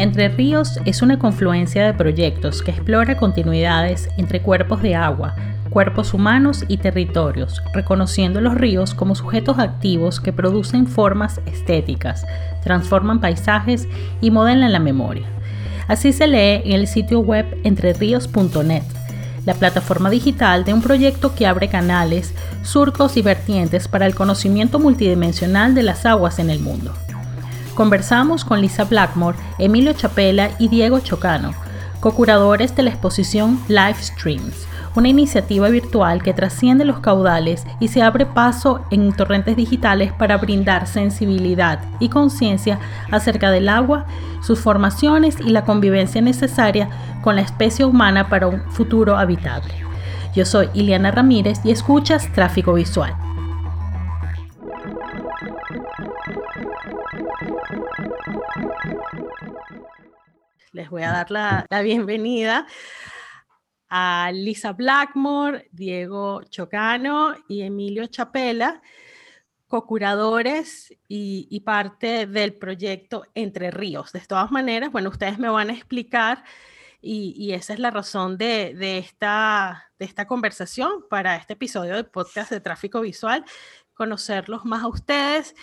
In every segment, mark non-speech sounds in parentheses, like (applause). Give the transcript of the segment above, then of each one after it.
Entre Ríos es una confluencia de proyectos que explora continuidades entre cuerpos de agua, cuerpos humanos y territorios, reconociendo los ríos como sujetos activos que producen formas estéticas, transforman paisajes y modelan la memoria. Así se lee en el sitio web entreríos.net, la plataforma digital de un proyecto que abre canales, surcos y vertientes para el conocimiento multidimensional de las aguas en el mundo. Conversamos con Lisa Blackmore, Emilio Chapela y Diego Chocano, co-curadores de la exposición Live Streams, una iniciativa virtual que trasciende los caudales y se abre paso en torrentes digitales para brindar sensibilidad y conciencia acerca del agua, sus formaciones y la convivencia necesaria con la especie humana para un futuro habitable. Yo soy Ileana Ramírez y escuchas Tráfico Visual. Les voy a dar la, la bienvenida a Lisa Blackmore, Diego Chocano y Emilio Chapela, co-curadores y, parte del proyecto Entre Ríos. De todas maneras, bueno, ustedes me van a explicar y, esa es la razón de, esta, de esta conversación para este episodio del podcast de tráfico visual, conocerlos más a ustedes,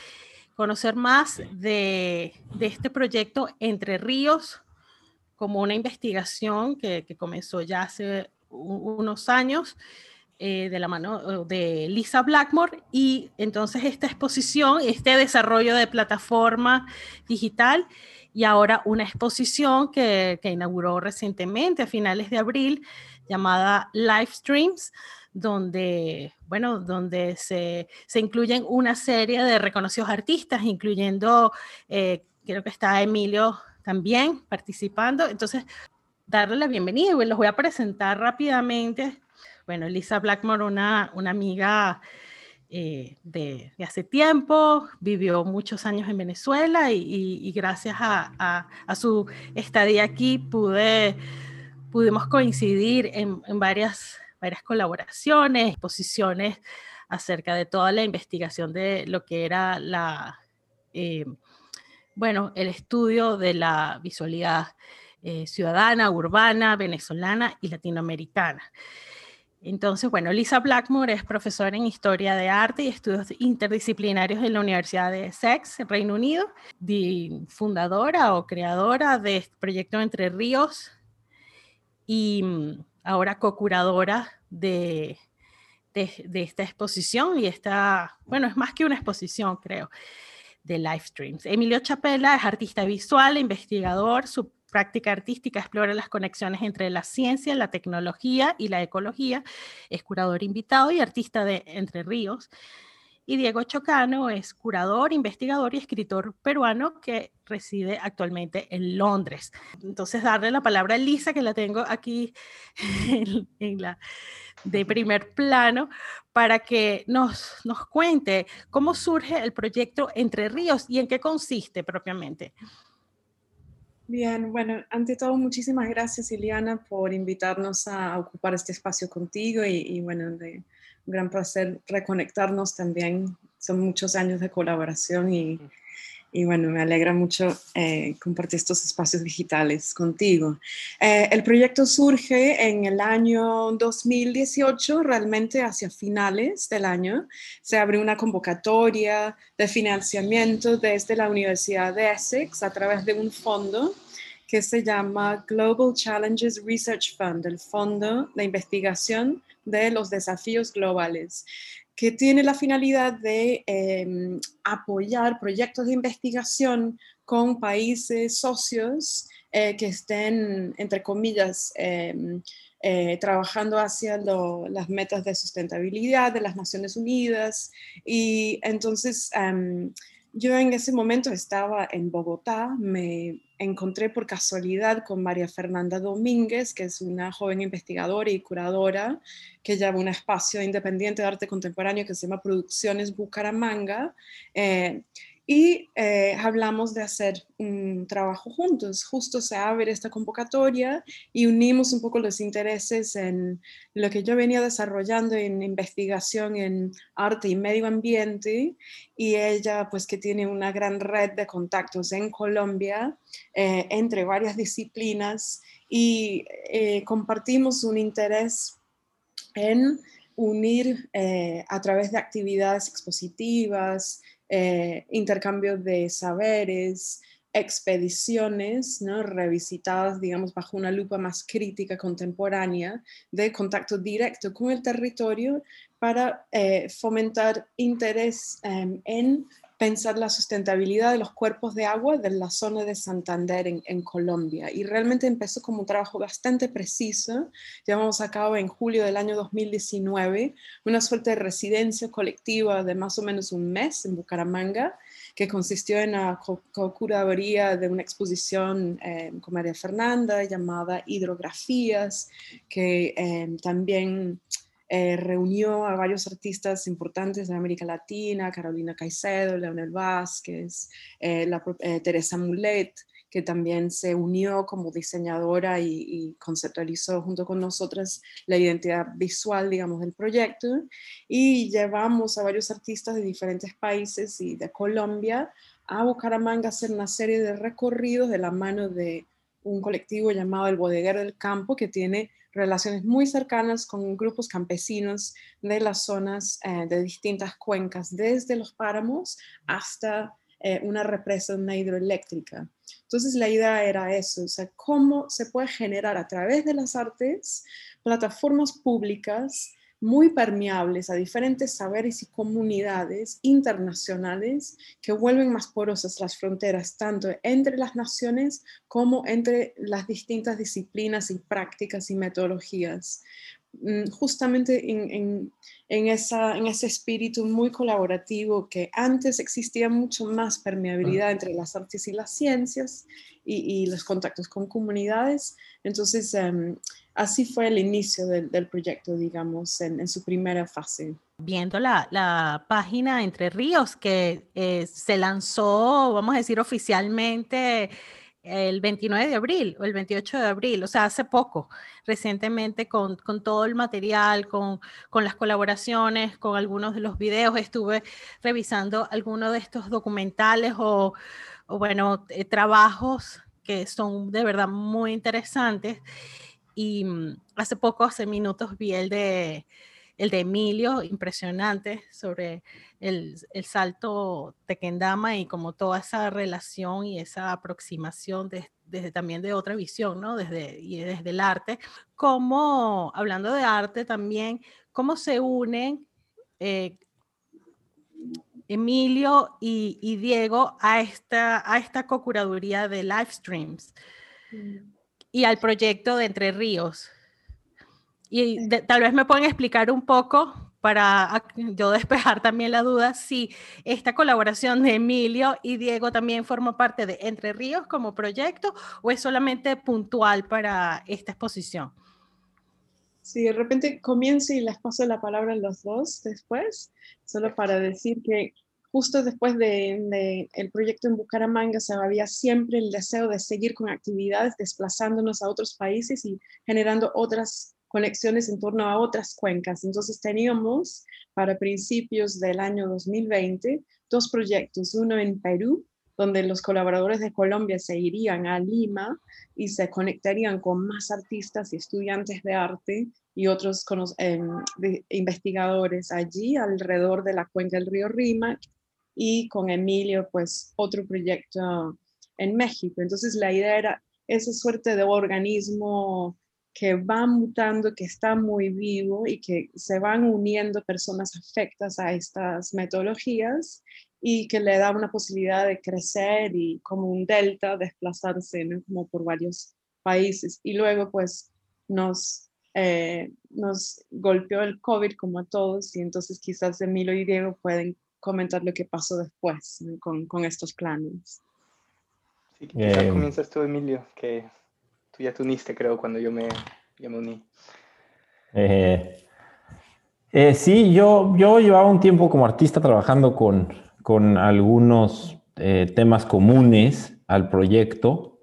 conocer más de, de este proyecto Entre Ríos, como una investigación que, comenzó ya hace unos años eh, de la mano de Lisa Blackmore y entonces esta exposición, este desarrollo de plataforma digital y ahora una exposición que, inauguró recientemente a finales de abril llamada Live Streams, donde, bueno, donde se, incluyen una serie de reconocidos artistas, incluyendo, eh, creo que está Emilio también participando. Entonces, darle la bienvenida y los voy a presentar rápidamente. Bueno, Lisa Blackmore, una, una amiga eh, de, hace tiempo, vivió muchos años en Venezuela y, gracias a, su estadía aquí pude, pudimos coincidir en, en, varias, varias colaboraciones, exposiciones acerca de toda la investigación de lo que era la... Eh, bueno, el estudio de la visualidad eh, ciudadana, urbana, venezolana y latinoamericana. Entonces, bueno, Lisa Blackmore es profesora en Historia de Arte y Estudios Interdisciplinarios en la Universidad de Essex, Reino Unido, fundadora o creadora de este proyecto Entre Ríos y mm, ahora co-curadora de, de, esta exposición y esta, bueno, es más que una exposición, creo de live streams. Emilio Chapela es artista visual, investigador, su práctica artística explora las conexiones entre la ciencia, la tecnología y la ecología, es curador invitado y artista de Entre Ríos. Y Diego Chocano es curador, investigador y escritor peruano que reside actualmente en Londres. Entonces, darle la palabra a Lisa, que la tengo aquí (laughs) en la de primer plano para que nos, nos cuente cómo surge el proyecto Entre Ríos y en qué consiste propiamente. Bien, bueno, ante todo, muchísimas gracias, Iliana, por invitarnos a ocupar este espacio contigo y, bueno, de gran placer reconectarnos también. Son muchos años de colaboración y, y bueno, me alegra mucho eh, compartir estos espacios digitales contigo. Eh, el proyecto surge en el año 2018, realmente hacia finales del año. Se abre una convocatoria de financiamiento desde la Universidad de Essex a través de un fondo que se llama Global Challenges Research Fund, el fondo de investigación de los desafíos globales que tiene la finalidad de em, apoyar proyectos de investigación con países socios eh, que estén, entre comillas, em, eh, trabajando hacia las metas de sustentabilidad de las Naciones Unidas. Y entonces em, yo en ese momento estaba en Bogotá, me encontré por casualidad con María Fernanda Domínguez, que es una joven investigadora y curadora que lleva un espacio independiente de arte contemporáneo que se llama Producciones Bucaramanga. Eh, y eh, hablamos de hacer un trabajo juntos. Justo se abre esta convocatoria y unimos un poco los intereses en lo que yo venía desarrollando en investigación en arte y medio ambiente y ella pues que tiene una gran red de contactos en Colombia eh, entre varias disciplinas y eh, compartimos un interés en unir a través de actividades expositivas, eh, intercambio de saberes, expediciones ¿no? revisitadas, digamos, bajo una lupa más crítica contemporánea de contacto directo con el territorio para eh, fomentar interés em, en pensar la sustentabilidad de los cuerpos de agua de la zona de Santander en, Colombia. Y realmente empezó como un trabajo bastante preciso. Llevamos a cabo en julio del año 2019 una suerte de residencia colectiva de más o menos un mes en Bucaramanga, que consistió en la curaduría de una exposición eh, con María Fernanda llamada Hidrografías, que eh, también eh, reunió a varios artistas importantes de América Latina, Carolina Caicedo, Leonel Vázquez, eh, eh, Teresa Mulet, que también se unió como diseñadora y, y, conceptualizó junto con nosotras la identidad visual, digamos, del proyecto. Y llevamos a varios artistas de diferentes países y de Colombia a Bucaramanga a hacer una serie de recorridos de la mano de un colectivo llamado El Bodeguero del Campo, que tiene relaciones muy cercanas con grupos campesinos de las zonas eh, de distintas cuencas, desde los páramos hasta eh, una represa, hidroeléctrica. Entonces la idea era eso, o sea, cómo se puede generar a través de las artes plataformas públicas muy permeables a diferentes saberes y comunidades internacionales que vuelven más porosas las fronteras, tanto entre las naciones como entre las distintas disciplinas y prácticas y metodologías. Mm, justamente en, esa, en ese espíritu muy colaborativo que antes existía mucho más permeabilidad entre las artes y las ciencias y, los contactos con comunidades. Entonces, em, así fue el inicio del, proyecto, digamos, en, su primera fase. Viendo la, página Entre Ríos, que eh, se lanzó, vamos a decir, oficialmente el 29 de abril o el 28 de abril, o sea, hace poco, recientemente con, todo el material, con, las colaboraciones, con algunos de los videos, estuve revisando algunos de estos documentales o, bueno, eh, trabajos que son de verdad muy interesantes. Y mm, hace poco, hace minutos, vi el de, el de Emilio, impresionante, sobre el, el salto Tequendama y como toda esa relación y esa aproximación desde también de otra visión, ¿no? Desde, y desde el arte. Como, hablando de arte también, cómo se unen eh, Emilio y, Diego a esta, a esta cocuraduría de live streams. Mm y al proyecto de Entre Ríos. Y tal vez me pueden explicar un poco para yo despejar también la duda si esta colaboración de Emilio y Diego también forma parte de Entre Ríos como proyecto o es solamente puntual para esta exposición. Si de repente comienzo y les paso la palabra a los dos después, solo para decir que justo después del de, el proyecto en Bucaramanga se había siempre el deseo de seguir con actividades, desplazándonos a otros países y generando otras conexiones en torno a otras cuencas. Entonces teníamos para principios del año 2020 dos proyectos, uno en Perú, donde los colaboradores de Colombia se irían a Lima y se conectarían con más artistas y estudiantes de arte y otros em, investigadores allí alrededor de la cuenca del río Rima y con Emilio, pues otro proyecto en México. Entonces la idea era esa suerte de organismo que va mutando, que está muy vivo y que se van uniendo personas afectas a estas metodologías y que le da una posibilidad de crecer y como un delta desplazarse como por varios países. Y luego pues nos, eh, nos golpeó el COVID como a todos y entonces quizás Emilio y Diego pueden comentar lo que pasó después con, con, estos planes. Sí, quizás eh, comienzas tú, Emilio, que ya te uniste, creo, cuando yo me, yo me uní. Eh, eh, sí, yo, yo llevaba un tiempo como artista trabajando con, con algunos eh, temas comunes al proyecto.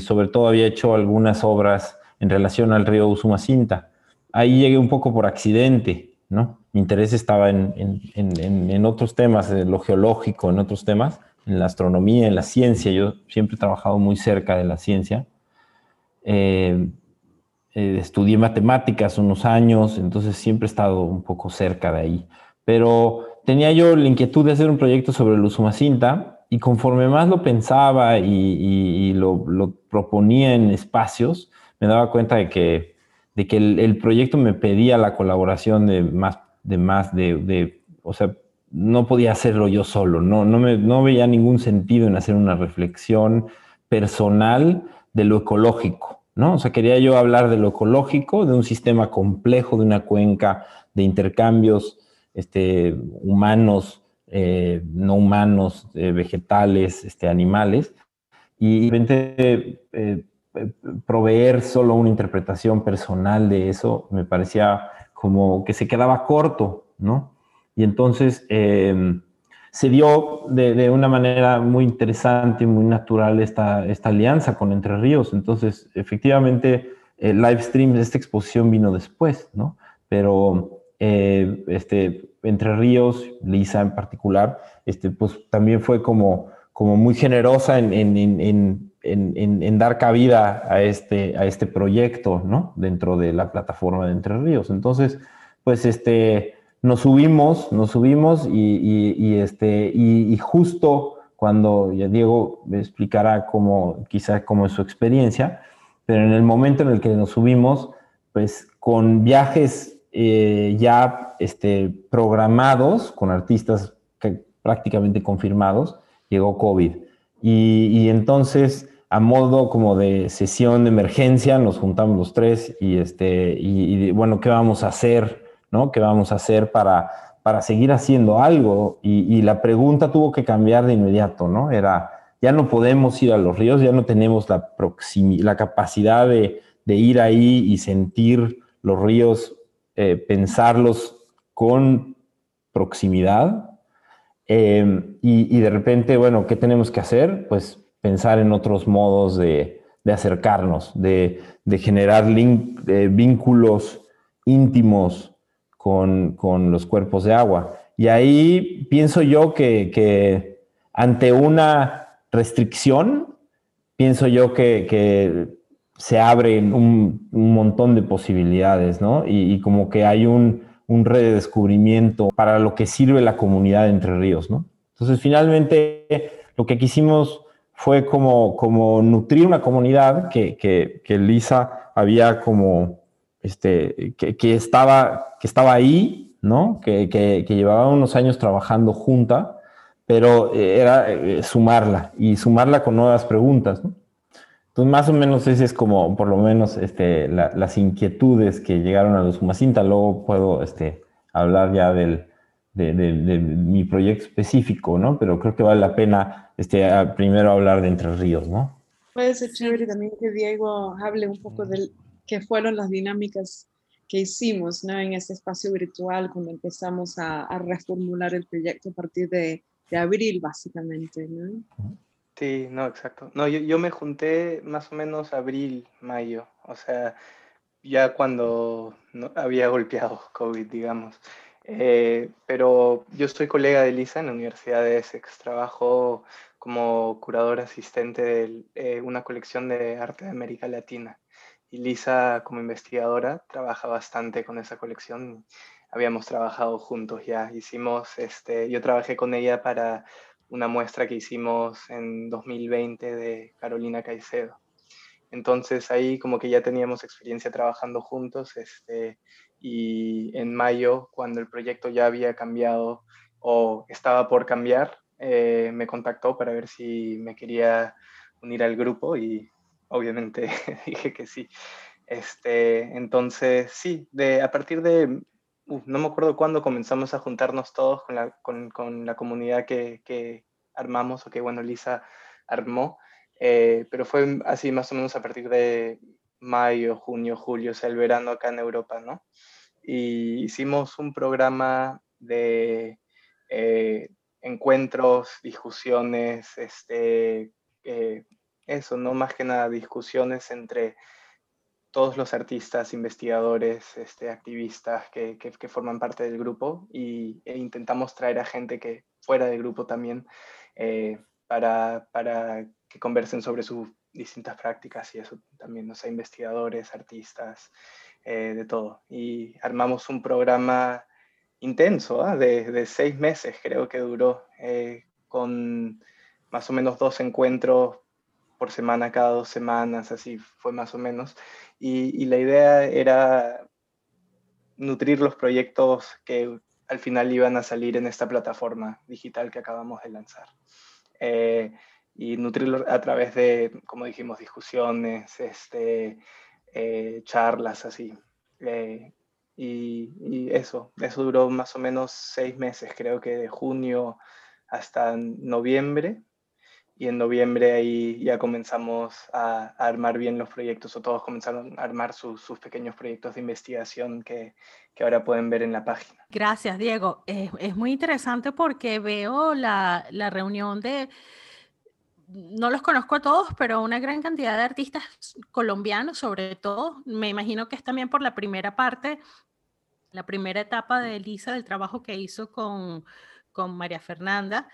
Sobre todo había hecho algunas obras en relación al río Usumacinta. Ahí llegué un poco por accidente, ¿no? Mi interés estaba en, en, otros temas, en lo geológico, en otros temas, en la astronomía, en la ciencia. Yo siempre he trabajado muy cerca de la ciencia. Eh, estudié matemáticas unos años, entonces siempre he estado un poco cerca de ahí. Pero tenía yo la inquietud de hacer un proyecto sobre el Usumacinta y conforme más lo pensaba y, lo, proponía en espacios, me daba cuenta de que, de que el, proyecto me pedía la colaboración de más, de más, de, o sea, no podía hacerlo yo solo, no, no, me, no veía ningún sentido en hacer una reflexión personal de lo ecológico, ¿no? O sea, quería yo hablar de lo ecológico, de un sistema complejo, de una cuenca de intercambios este, humanos, eh, no humanos, eh, vegetales, este, animales, y de eh, proveer solo una interpretación personal de eso me parecía como que se quedaba corto, ¿no? Y entonces em, se dio de, una manera muy interesante y muy natural esta, esta alianza con Entre Ríos. Entonces, efectivamente, el live stream, esta exposición vino después, ¿no? Pero eh, este, Entre Ríos, Lisa en particular, este, pues también fue como, como muy generosa en, en, en, dar cabida a este, a este proyecto, ¿no? Dentro de la plataforma de Entre Ríos. Entonces, pues este, nos subimos, nos subimos y, y, este, y, justo cuando ya Diego explicará cómo, quizá cómo es su experiencia, pero en el momento en el que nos subimos, pues con viajes eh, ya este, programados con artistas prácticamente confirmados, llegó COVID. Y, entonces, a modo como de sesión de emergencia, nos juntamos los tres y, este, y, bueno, ¿qué vamos a hacer? ¿No? ¿Qué vamos a hacer para, para seguir haciendo algo? Y, la pregunta tuvo que cambiar de inmediato, ¿no? Era, ya no podemos ir a los ríos, ya no tenemos la, la capacidad de, de ir ahí y sentir los ríos eh, pensarlos con proximidad em, y, de repente, bueno, ¿qué tenemos que hacer? Pues pensar en otros modos de, acercarnos, de, generar vínculos íntimos con, los cuerpos de agua. Y ahí pienso yo que, ante una restricción, pienso yo que se abren un, montón de posibilidades, ¿no? Y, como que hay un, redescubrimiento para lo que sirve la comunidad Entre Ríos, ¿no? Entonces, finalmente, lo que quisimos fue como, como nutrir una comunidad que, que, Lisa había como, este, que, estaba, que estaba ahí, ¿no? Que, que, llevaba unos años trabajando junta, pero era eh, sumarla y sumarla con nuevas preguntas, ¿no? Entonces, más o menos ese es como, por lo menos, este, las inquietudes que llegaron a los Sumacinta. Luego puedo este, hablar ya del, de, mi proyecto específico, ¿no? Pero creo que vale la pena este, primero hablar de Entre Ríos, ¿no? Puede ser chévere también que Diego hable un poco de qué fueron las dinámicas que hicimos ¿no? en este espacio virtual cuando empezamos a, a reformular el proyecto a partir de, de abril, básicamente. ¿no? Sí, no, exacto. No, yo, yo me junté más o menos abril, mayo, o sea, ya cuando no, había golpeado (laughs) COVID, digamos. Eh, pero yo soy colega de Lisa en la Universidad de Essex, trabajo como curador asistente de eh, una colección de arte de América Latina. Y Lisa, como investigadora, trabaja bastante con esa colección. Habíamos trabajado juntos ya. Hicimos, este, yo trabajé con ella para una muestra que hicimos en 2020 de Carolina Caicedo. Entonces ahí como que ya teníamos experiencia trabajando juntos este, y en mayo, cuando el proyecto ya había cambiado o estaba por cambiar, eh, me contactó para ver si me quería unir al grupo y obviamente (laughs) dije que sí. Este, entonces, sí, de, a partir de no me acuerdo cuándo comenzamos a juntarnos todos con la, con, con la comunidad que, que, armamos o que, bueno, Lisa armó, eh, pero fue así más o menos a partir de mayo, junio, julio, o sea, el verano acá en Europa, ¿no? Y hicimos un programa de, eh, encuentros, discusiones, este, eh, eso, no más que nada discusiones entre todos los artistas, investigadores, este, activistas que, que, forman parte del grupo y, e intentamos traer a gente que fuera del grupo también eh, para, para, que conversen sobre sus distintas prácticas y eso también, o sea, investigadores, artistas, eh, de todo. Y armamos un programa intenso, ¿ah? de, de, seis meses creo que duró, eh, con más o menos dos encuentros por semana, cada dos semanas, así fue más o menos. Y, la idea era nutrir los proyectos que al final iban a salir en esta plataforma digital que acabamos de lanzar. Eh, y nutrirlos a través de, como dijimos, discusiones, este, eh, charlas, así. Eh, y, eso, eso duró más o menos seis meses, creo que de junio hasta noviembre y en noviembre ahí ya comenzamos a, armar bien los proyectos o todos comenzaron a armar sus pequeños proyectos de investigación que, que, ahora pueden ver en la página. Gracias, Diego. Es, es muy interesante porque veo la, la, reunión de, no los conozco a todos, pero una gran cantidad de artistas colombianos sobre todo. Me imagino que es también por la primera parte, la primera etapa de Elisa, del trabajo que hizo con, con María Fernanda.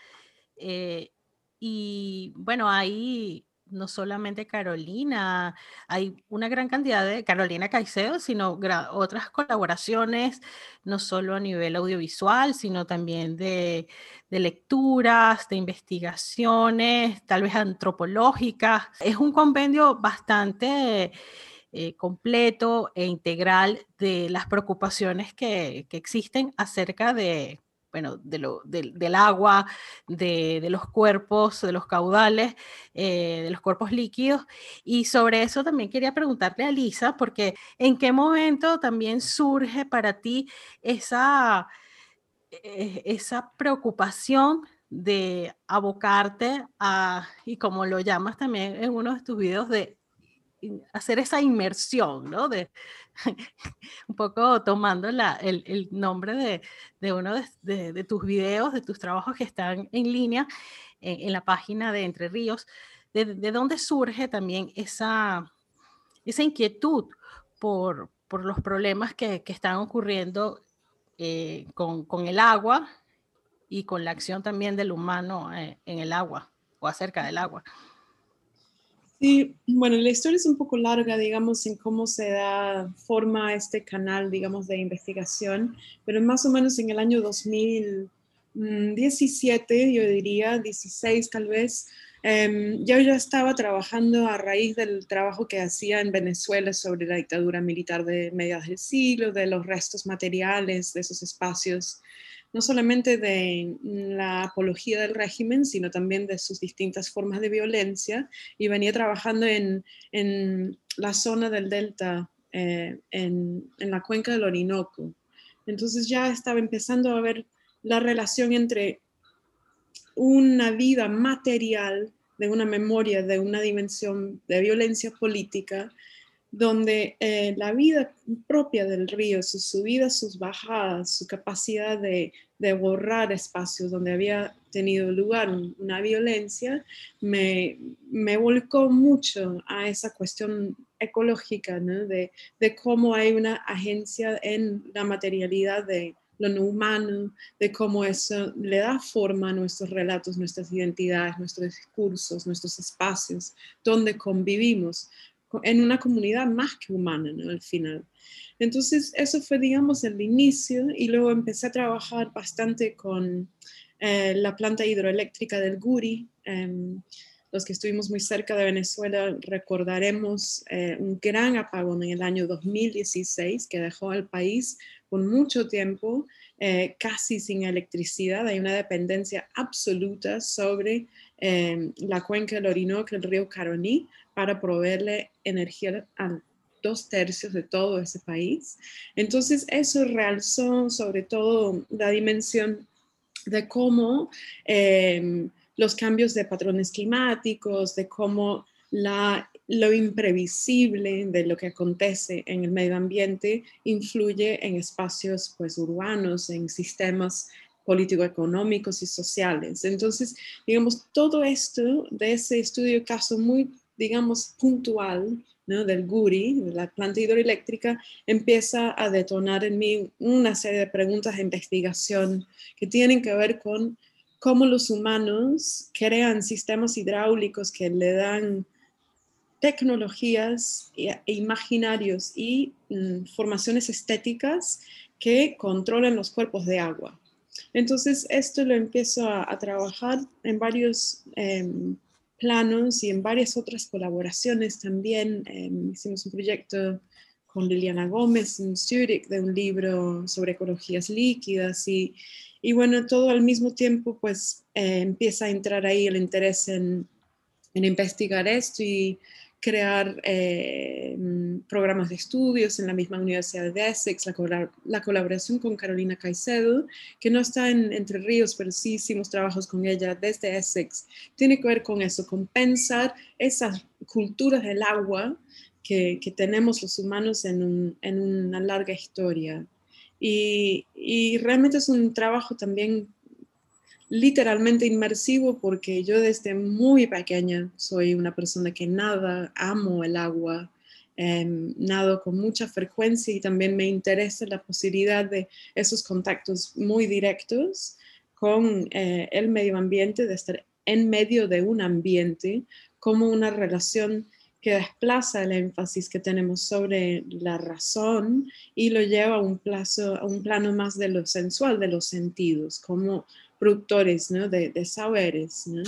Eh, y bueno, hay no solamente Carolina, hay una gran cantidad de Carolina Caicedo, sino otras colaboraciones, no solo a nivel audiovisual, sino también de, lecturas, de investigaciones, tal vez antropológicas. Es un compendio bastante eh, completo e integral de las preocupaciones que existen acerca de bueno, de lo, del agua, de, los cuerpos, de los caudales, eh, de los cuerpos líquidos. Y sobre eso también quería preguntarle a Lisa, porque en qué momento también surge para ti esa, e, esa preocupación de abocarte a, y como lo llamas también en uno de tus videos, de hacer esa inmersión, ¿no? De, (laughs) un poco tomando la, el, nombre de, de uno de, tus videos, de tus trabajos que están en línea en, la página de Entre Ríos, de, dónde surge también esa, esa inquietud por, por los problemas que, están ocurriendo eh, con, con, el agua y con la acción también del humano eh, en el agua o acerca del agua. Sí, bueno, la historia es un poco larga, digamos, en cómo se da forma este canal, digamos, de investigación, pero más o menos en el año 2017, yo diría, 16 tal vez, eh, yo ya estaba trabajando a raíz del trabajo que hacía en Venezuela sobre la dictadura militar de mediados del siglo, de los restos materiales de esos espacios no solamente de la apología del régimen, sino también de sus distintas formas de violencia, y venía trabajando en, la zona del delta, eh, en, la cuenca del Orinoco. Entonces ya estaba empezando a ver la relación entre una vida material, de una memoria, de una dimensión de violencia política, donde eh, la vida propia del río, sus subidas, sus bajadas, su capacidad de, borrar espacios donde había tenido lugar una violencia, me, volcó mucho a esa cuestión ecológica, de, de, cómo hay una agencia en la materialidad de lo no humano, de cómo eso le da forma a nuestros relatos, nuestras identidades, nuestros discursos, nuestros espacios, donde convivimos en una comunidad más que humana, ¿no? Al final. Entonces, eso fue, digamos, el inicio y luego empecé a trabajar bastante con eh, la planta hidroeléctrica del Guri. Em, los que estuvimos muy cerca de Venezuela recordaremos eh, un gran apagón en el año 2016 que dejó al país con mucho tiempo eh, casi sin electricidad. Hay una dependencia absoluta sobre em, la cuenca del Orinoco, el río Caroní, para proveerle energía a dos tercios de todo ese país. Entonces, eso realzó sobre todo la dimensión de cómo em, los cambios de patrones climáticos, de cómo lo imprevisible de lo que acontece en el medio ambiente influye en espacios pues, urbanos, en sistemas político-económicos y sociales. Entonces, digamos, todo esto de ese estudio caso muy, digamos, puntual ¿no? del GURI, de la planta hidroeléctrica, empieza a detonar en mí una serie de preguntas de investigación que tienen que ver con cómo los humanos crean sistemas hidráulicos que le dan tecnologías e imaginarios y mm, formaciones estéticas que controlan los cuerpos de agua. Entonces, esto lo empiezo a, trabajar en varios em, planos y en varias otras colaboraciones también. Em, hicimos un proyecto con Liliana Gómez en Zurich de un libro sobre ecologías líquidas y, y bueno, todo al mismo tiempo pues eh, empieza a entrar ahí el interés en, en investigar esto y crear eh, mm, programas de estudios en la misma Universidad de Essex, la, colaboración con Carolina Caicedo, que no está en Entre Ríos, pero sí hicimos trabajos con ella desde Essex, tiene que ver con eso, con pensar esas culturas del agua que, tenemos los humanos en, una larga historia. Y realmente es un trabajo también literalmente inmersivo porque yo desde muy pequeña soy una persona que nada, amo el agua, em, nado con mucha frecuencia y también me interesa la posibilidad de esos contactos muy directos con eh, el medio ambiente, de estar en medio de un ambiente como una relación que desplaza el énfasis que tenemos sobre la razón y lo lleva a un, plazo, a un plano más de lo sensual, de los sentidos, como productores ¿no? de, de, saberes. ¿no?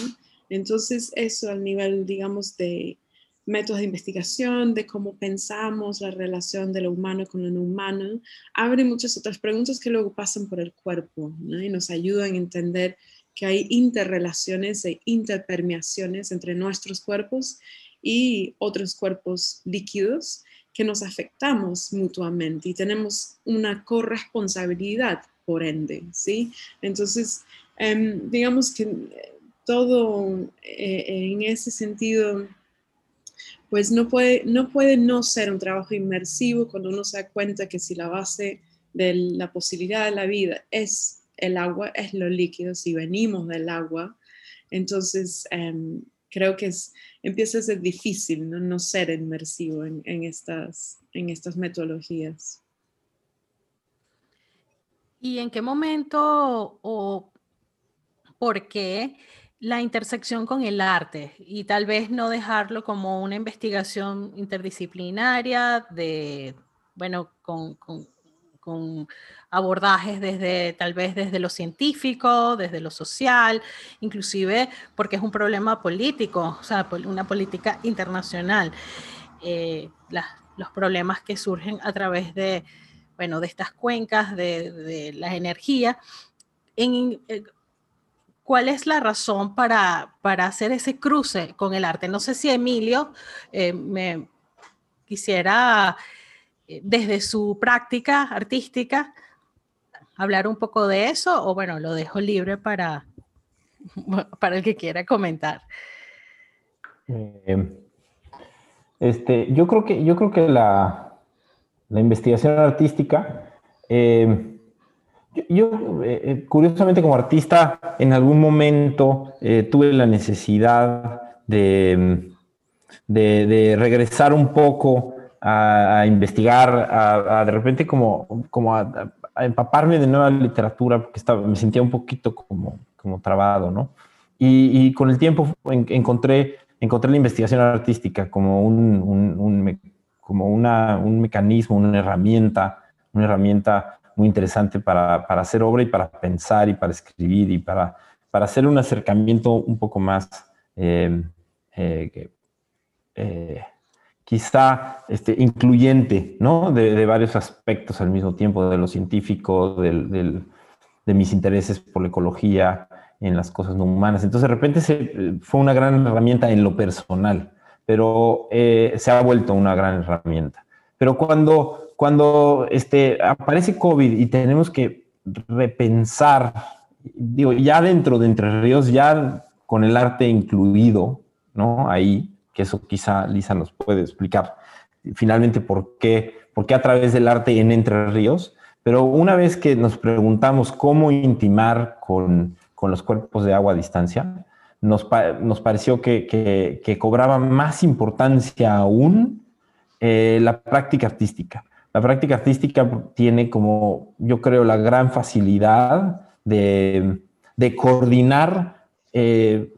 Entonces, eso al nivel, digamos, de métodos de investigación, de cómo pensamos la relación de lo humano con lo no humano, abre muchas otras preguntas que luego pasan por el cuerpo y nos ayudan a entender que hay interrelaciones e interpermeaciones entre nuestros cuerpos y otros cuerpos líquidos que nos afectamos mutuamente y tenemos una corresponsabilidad por ende, ¿sí? Entonces, em, digamos que todo eh, en ese sentido, pues no puede, no puede no ser un trabajo inmersivo cuando uno se da cuenta que si la base de la posibilidad de la vida es el agua, es lo líquido, si venimos del agua, entonces em, creo que es, empieza a ser difícil no, no ser inmersivo en, en, estas, en estas metodologías. ¿Y en qué momento o por qué la intersección con el arte y tal vez no dejarlo como una investigación interdisciplinaria de, bueno, con, con, abordajes desde tal vez desde lo científico, desde lo social, inclusive porque es un problema político, o sea, una política internacional. Eh, los problemas que surgen a través de bueno, de estas cuencas de, de la energía. En, eh, ¿Cuál es la razón para, para, hacer ese cruce con el arte? No sé si Emilio eh, me quisiera, eh, desde su práctica artística, hablar un poco de eso, o bueno, lo dejo libre para, (laughs) para el que quiera comentar. este, yo creo que, yo creo que la, la investigación artística. Eh, yo, eh, eh, curiosamente, como artista, en algún momento tuve la necesidad de, de, regresar un poco a, investigar, a, de repente como, como a, empaparme de nueva literatura, porque estaba, me sentía un poquito como, como trabado, ¿no? Y, con el tiempo encontré, encontré la investigación artística como un, un como una, un mecanismo, una herramienta, una herramienta muy interesante para, hacer obra y para pensar y para escribir y para, para hacer un acercamiento un poco más, eh, eh, eh, quizá este, incluyente, ¿no? De, varios aspectos al mismo tiempo, de lo científico, de mis intereses por la ecología, en las cosas no humanas. Entonces, de repente fue una gran herramienta en lo personal pero eh, se ha vuelto una gran herramienta. Pero cuando, cuando este, aparece COVID y tenemos que repensar, digo, ya dentro de Entre Ríos, ya con el arte incluido, ¿no? Ahí, que eso quizá Lisa nos puede explicar finalmente por qué, por qué a través del arte en Entre Ríos, Pero una vez que nos preguntamos cómo intimar con, los cuerpos de agua a distancia, nos, pareció que, cobraba más importancia aún eh, la práctica artística. La práctica artística tiene como, yo creo, la gran facilidad de, coordinar eh,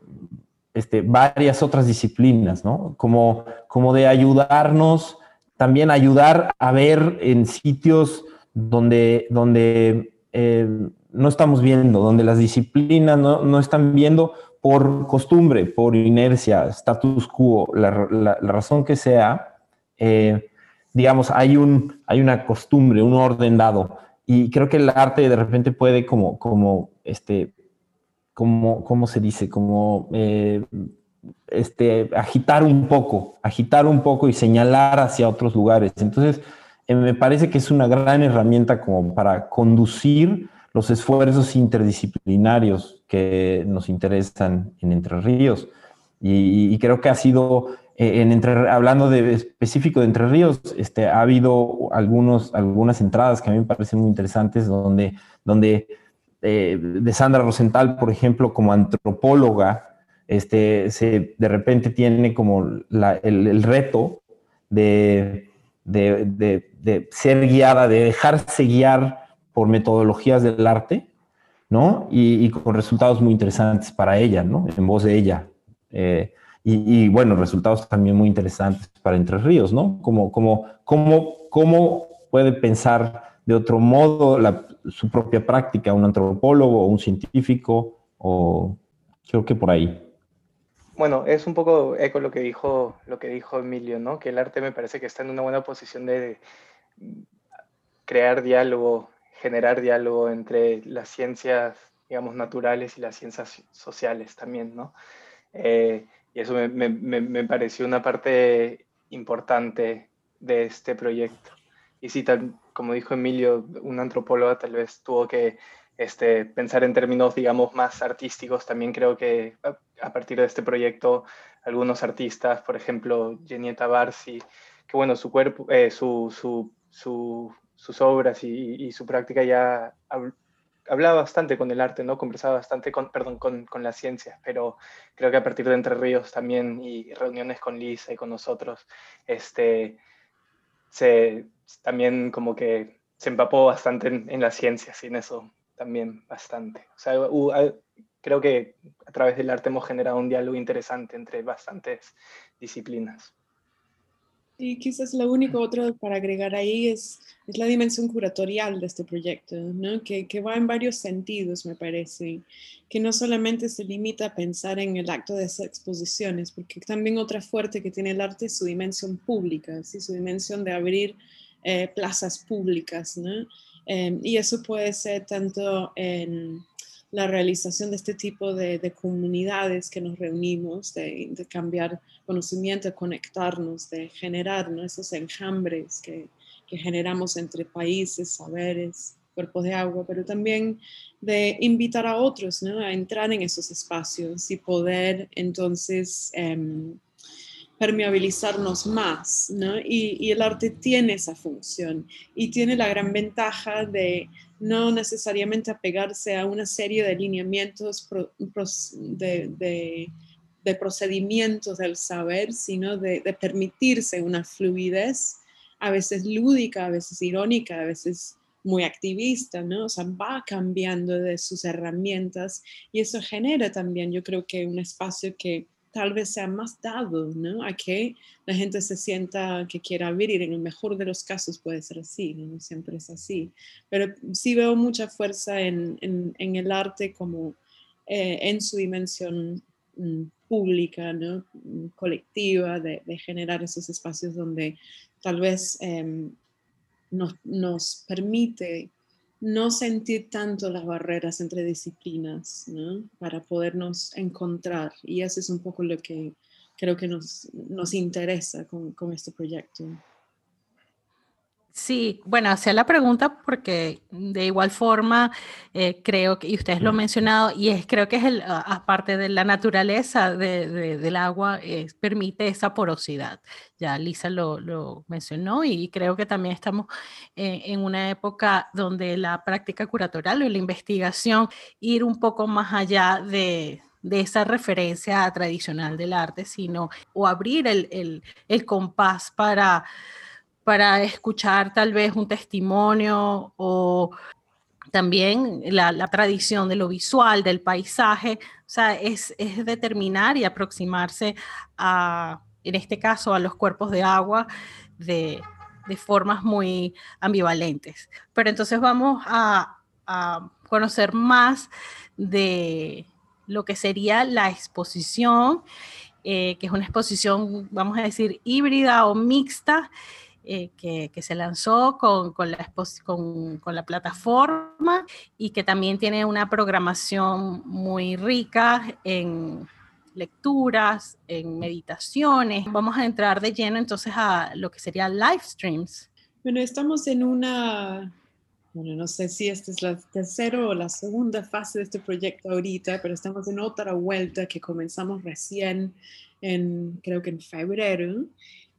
este, varias otras disciplinas, ¿no? Como, como de ayudarnos, también ayudar a ver en sitios donde, donde eh, no estamos viendo, donde las disciplinas no, están viendo por costumbre, por inercia, status quo, la, razón que sea, eh, digamos, hay, un, hay una costumbre, un orden dado. Y creo que el arte de repente puede como, como este, como, ¿cómo se dice? Como eh, este, agitar un poco, agitar un poco y señalar hacia otros lugares. Entonces, eh, me parece que es una gran herramienta como para conducir los esfuerzos interdisciplinarios que nos interesan en Entre Ríos. Y, creo que ha sido, eh, en entre, hablando de específico de Entre Ríos, este, ha habido algunos, algunas entradas que a mí me parecen muy interesantes donde, donde eh, de Sandra Rosenthal, por ejemplo, como antropóloga, este, se, de repente tiene como el, reto de, de, ser guiada, de dejarse guiar por metodologías del arte, ¿no? Y, con resultados muy interesantes para ella, ¿no? En voz de ella. Eh, y, bueno, resultados también muy interesantes para Entre Ríos, ¿no? Como, como, cómo, cómo puede pensar de otro modo su propia práctica, un antropólogo o un científico, o creo que por ahí. Bueno, es un poco eco lo que dijo, lo que dijo Emilio, ¿no? Que el arte me parece que está en una buena posición de crear diálogo, generar diálogo entre las ciencias, digamos, naturales y las ciencias sociales también, ¿no? Eh, y eso me, me, me, pareció una parte importante de este proyecto. Y sí, tal, como dijo Emilio, un antropólogo tal vez tuvo que este, pensar en términos, digamos, más artísticos. También creo que a, partir de este proyecto, algunos artistas, por ejemplo, Genieta Barsi, que bueno, su cuerpo, eh, su, su, sus obras y, su práctica ya hablaba bastante con el arte, ¿no? Conversaba bastante con, perdón, con, con la ciencia, pero creo que a partir de Entre Ríos también y reuniones con Lisa y con nosotros, este, se, también como que se empapó bastante en, la ciencia, sin eso también bastante. O sea, creo que a través del arte hemos generado un diálogo interesante entre bastantes disciplinas. Y quizás lo único otro para agregar ahí es, es la dimensión curatorial de este proyecto, ¿no? que, que, va en varios sentidos, me parece, que no solamente se limita a pensar en el acto de hacer exposiciones, porque también otra fuerte que tiene el arte es su dimensión pública, ¿sí? su dimensión de abrir eh, plazas públicas, ¿no? Em, y eso puede ser tanto en la realización de este tipo de, comunidades que nos reunimos, de, cambiar conocimiento, de conectarnos, de generar esos enjambres que, generamos entre países, saberes, cuerpos de agua, pero también de invitar a otros ¿no? a entrar en esos espacios y poder entonces em, permeabilizarnos más, ¿no? Y, el arte tiene esa función y tiene la gran ventaja de no necesariamente apegarse a una serie de lineamientos de, procedimientos del saber, sino de, permitirse una fluidez, a veces lúdica, a veces irónica, a veces muy activista, ¿no? O sea, va cambiando de sus herramientas y eso genera también, yo creo que un espacio que tal vez sea más dado, ¿no? A que la gente se sienta que quiera vivir. En el mejor de los casos puede ser así, no, siempre es así. Pero sí veo mucha fuerza en, en, el arte como eh, en su dimensión mm, pública, ¿no? Mm, colectiva, de, generar esos espacios donde tal vez em, nos, nos permite no sentir tanto las barreras entre disciplinas, ¿no? Para podernos encontrar. Y eso es un poco lo que creo que nos, nos interesa con, con este proyecto. Sí, bueno, hacía la pregunta porque de igual forma eh, creo que, y ustedes lo han mencionado, y es, creo que es el, aparte de la naturaleza del agua, permite esa porosidad. Ya Lisa lo, mencionó y creo que también estamos eh, en una época donde la práctica curatorial o la investigación ir un poco más allá de, esa referencia tradicional del arte, sino o abrir el, el compás para para escuchar tal vez un testimonio o también la, tradición de lo visual, del paisaje, o sea, es, determinar y aproximarse a, en este caso, a los cuerpos de agua de, formas muy ambivalentes. Pero entonces vamos a, conocer más de lo que sería la exposición, eh, que es una exposición, vamos a decir, híbrida o mixta, eh, que, se lanzó con, con, la con, con, la plataforma y que también tiene una programación muy rica en lecturas, en meditaciones. Vamos a entrar de lleno entonces a lo que sería live streams. Bueno, estamos en una, bueno, no sé si esta es la tercera o la segunda fase de este proyecto ahorita, pero estamos en otra vuelta que comenzamos recién en, creo que en febrero.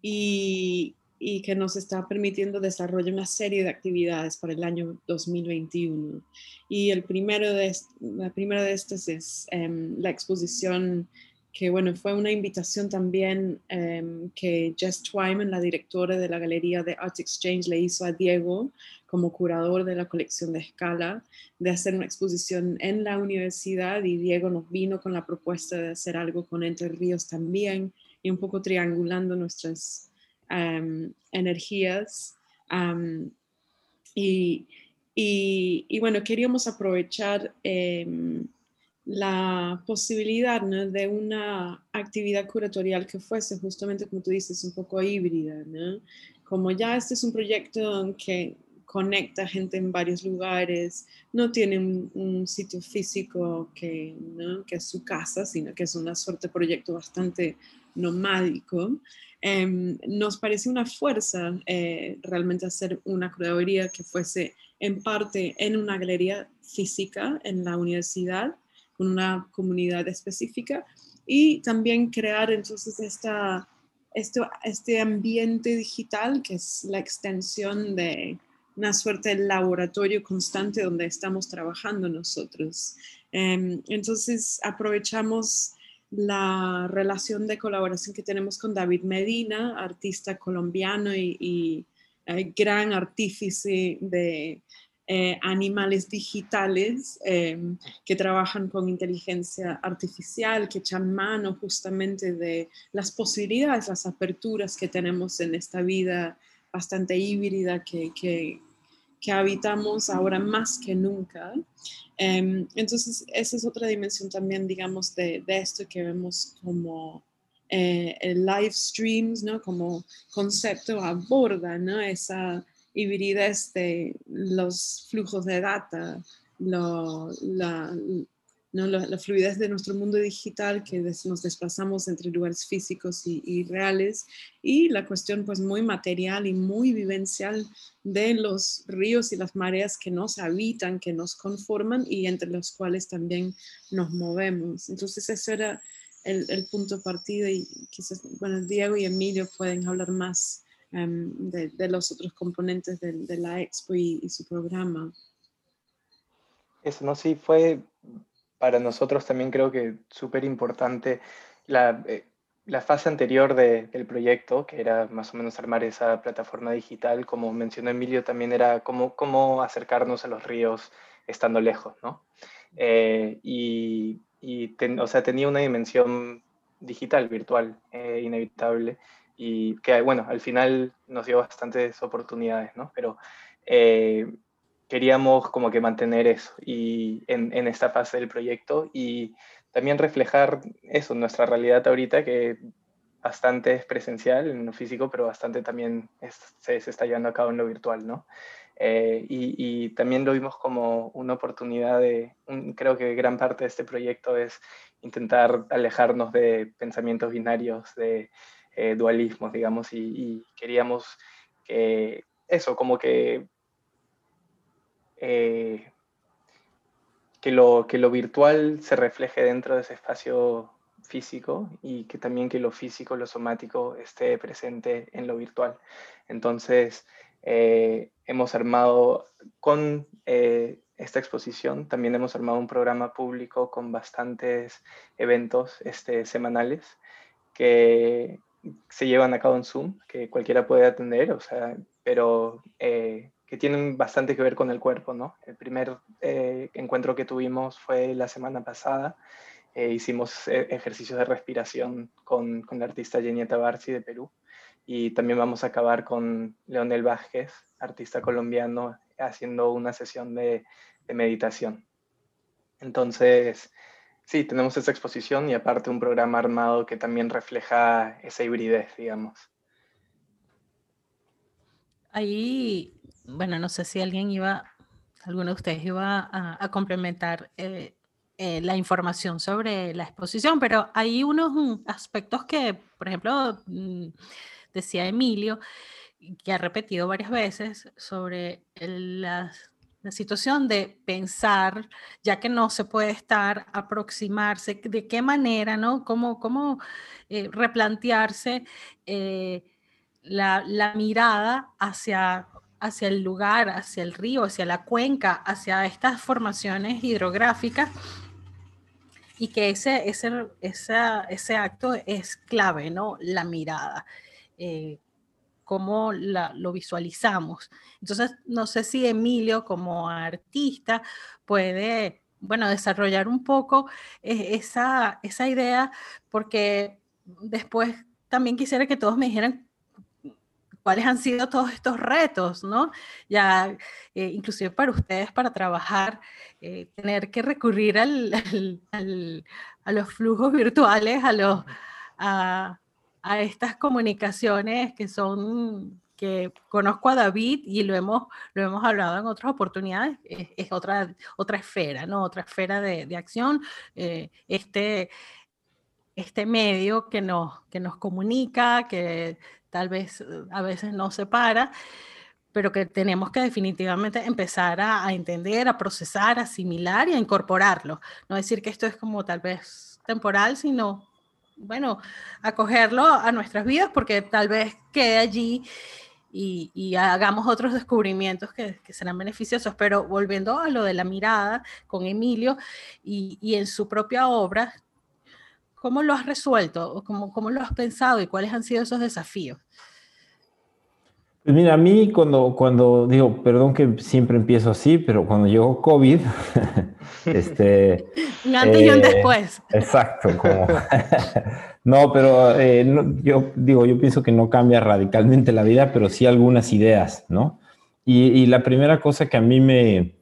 Y, y que nos está permitiendo desarrollar una serie de actividades para el año 2021. Y el primero de, la primera de estas es em, la exposición que, bueno, fue una invitación también em, que Jess Twyman, la directora de la Galería de Art Exchange, le hizo a Diego como curador de la colección de Escala, de hacer una exposición en la universidad y Diego nos vino con la propuesta de hacer algo con Entre Ríos también y un poco triangulando nuestras energías. y, y, bueno, queríamos aprovechar em, la posibilidad de una actividad curatorial que fuese justamente, como tú dices, un poco híbrida. Como ya este es un proyecto que conecta gente en varios lugares, no tiene un, sitio físico que, que es su casa, sino que es una suerte de proyecto bastante nomádico. Em, nos parece una fuerza eh, realmente hacer una curaduría que fuese en parte en una galería física en la universidad, con una comunidad específica, y también crear entonces esta, este ambiente digital que es la extensión de una suerte de laboratorio constante donde estamos trabajando nosotros. Em, entonces aprovechamos la relación de colaboración que tenemos con David Medina, artista colombiano y, eh, gran artífice de eh, animales digitales em, que trabajan con inteligencia artificial, que echan mano justamente de las posibilidades, las aperturas que tenemos en esta vida bastante híbrida que, que habitamos ahora más que nunca. Em, entonces, esa es otra dimensión también, digamos, de, de esto que vemos como eh, el live streams, ¿no? Como concepto aborda, ¿no? Esa hibridez de los flujos de data, la, la, fluidez de nuestro mundo digital, que nos desplazamos entre lugares físicos y, reales, y la cuestión pues muy material y muy vivencial de los ríos y las mareas que nos habitan, que nos conforman y entre los cuales también nos movemos. Entonces ese era el, el punto partido y quizás, bueno, Diego y Emilio pueden hablar más em, de, los otros componentes de, la expo y, y su programa. Eso, no, sí, fue para nosotros también creo que súper importante la, eh, la, fase anterior del proyecto, que era más o menos armar esa plataforma digital, como mencionó Emilio, también era cómo, cómo acercarnos a los ríos estando lejos, ¿no? Eh, y, y o sea, tenía una dimensión digital, virtual, eh, inevitable, y que, bueno, al final nos dio bastantes oportunidades, ¿no? Pero queríamos como que mantener eso y en, en, esta fase del proyecto y también reflejar eso, nuestra realidad ahorita que bastante es presencial en lo físico, pero bastante también se, se, está llevando a cabo en lo virtual, ¿no? Eh, y, y, también lo vimos como una oportunidad de, creo que gran parte de este proyecto es intentar alejarnos de pensamientos binarios, de eh, dualismos, digamos, y, y queríamos que eso, como que, eh, que, lo, que lo virtual se refleje dentro de ese espacio físico y que también que lo físico, lo somático esté presente en lo virtual. Entonces, eh, hemos armado con eh, esta exposición, también hemos armado un programa público con bastantes eventos este, semanales que se llevan a cabo en Zoom, que cualquiera puede atender, o sea, pero eh, que tienen bastante que ver con el cuerpo, ¿no? El primer encuentro que tuvimos fue la semana pasada, hicimos ejercicios de respiración con, con la artista Genieta Barci de Perú, y también vamos a acabar con Leonel Vázquez, artista colombiano, haciendo una sesión de, meditación. Entonces, sí, tenemos esa exposición y aparte un programa armado que también refleja esa hibridez, digamos. Ahí, bueno, no sé si alguien iba, alguno de ustedes iba a, complementar eh, eh, la información sobre la exposición, pero hay unos mm, aspectos que, por ejemplo, mm, decía Emilio, que ha repetido varias veces sobre la, situación de pensar, ya que no se puede estar, aproximarse, de qué manera, ¿no? Cómo, cómo eh, replantearse la, mirada hacia, hacia el lugar, hacia el río, hacia la cuenca, hacia estas formaciones hidrográficas y que ese, ese, ese acto es clave, ¿no? La mirada. Eh, cómo lo visualizamos. Entonces, no sé si Emilio como artista puede, bueno, desarrollar un poco eh, esa, esa idea, porque después también quisiera que todos me dijeran cuáles han sido todos estos retos, ¿no? Ya, eh, inclusive para ustedes, para trabajar, tener que recurrir (laughs) al, a los flujos virtuales, a los, a, a estas comunicaciones que son que conozco a David y lo hemos, lo hemos hablado en otras oportunidades, es, otra, otra esfera, ¿no? Otra esfera de, acción. Eh, este, este medio que nos, que nos comunica, que tal vez eh, a veces nos separa, pero que tenemos que definitivamente empezar a, entender, a procesar, a asimilar y a incorporarlo. No decir que esto es como tal vez temporal, sino bueno, acogerlo a nuestras vidas porque tal vez quede allí y, hagamos otros descubrimientos que, serán beneficiosos. Pero volviendo a lo de la mirada con Emilio y, en su propia obra, ¿cómo lo has resuelto? ¿Cómo, ¿Cómo lo has pensado y cuáles han sido esos desafíos? Pues mira, a mí cuando, cuando digo, perdón que siempre empiezo así, pero cuando llegó COVID, (laughs) este... (laughs) un antes y un eh, después. Exacto, (laughs) como... no, pero eh, yo digo, yo pienso que no cambia radicalmente la vida, pero sí algunas ideas, ¿no? Y, la primera cosa que a mí me...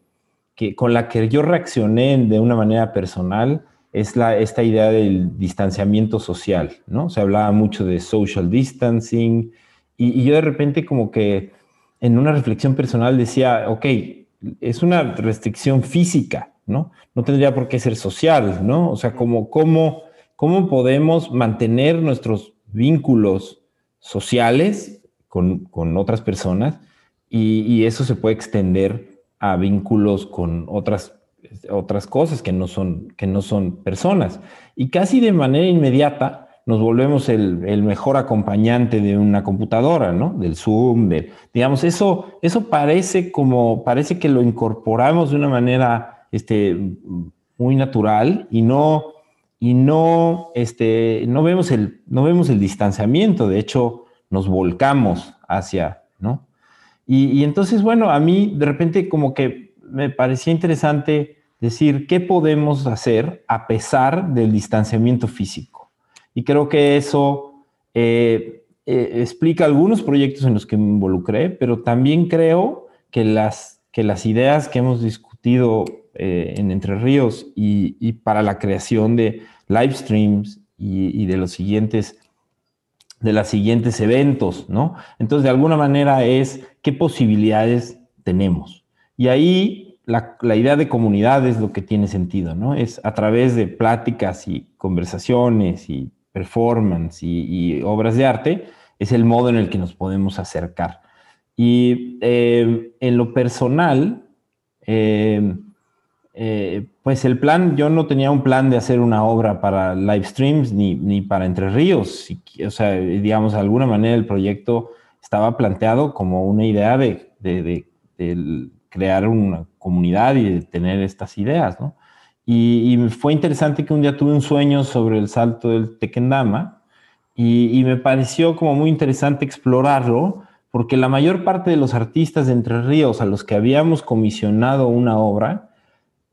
Que, con la que yo reaccioné de una manera personal es la, esta idea del distanciamiento social, ¿no? Se hablaba mucho de social distancing, y, yo de repente como que en una reflexión personal decía, ok, es una restricción física, ¿no? No tendría por qué ser social, ¿no? O sea, como, ¿cómo, cómo podemos mantener nuestros vínculos sociales con, con otras personas y, y, eso se puede extender a vínculos con otras, otras cosas que no, son, que no son personas. Y casi de manera inmediata, nos volvemos el, mejor acompañante de una computadora, ¿no? Del Zoom, de, digamos, eso, eso parece como, parece que lo incorporamos de una manera este, muy natural y no, y no, este, no, vemos el, no vemos el distanciamiento, de hecho, nos volcamos hacia, ¿no? Y, y entonces, bueno, a mí de repente como que me parecía interesante decir qué podemos hacer a pesar del distanciamiento físico. Y creo que eso eh, eh, explica algunos proyectos en los que me involucré, pero también creo que las, que las ideas que hemos discutido eh, en Entre Ríos y, para la creación de live streams y, de los siguientes de los siguientes eventos, ¿no? Entonces, de alguna manera es qué posibilidades tenemos. Y ahí la, la, idea de comunidad es lo que tiene sentido, ¿no? Es a través de pláticas y conversaciones y performance y, obras de arte, es el modo en el que nos podemos acercar. Y eh, en lo personal, eh, eh, pues el plan, yo no tenía un plan de hacer una obra para live streams ni, ni para Entre Ríos. O sea, digamos, de alguna manera el proyecto estaba planteado como una idea de, de, de, crear una comunidad y de tener estas ideas, ¿no? Y, y, fue interesante que un día tuve un sueño sobre el salto del Tequendama y, y me pareció como muy interesante explorarlo porque la mayor parte de los artistas de Entre Ríos a los que habíamos comisionado una obra,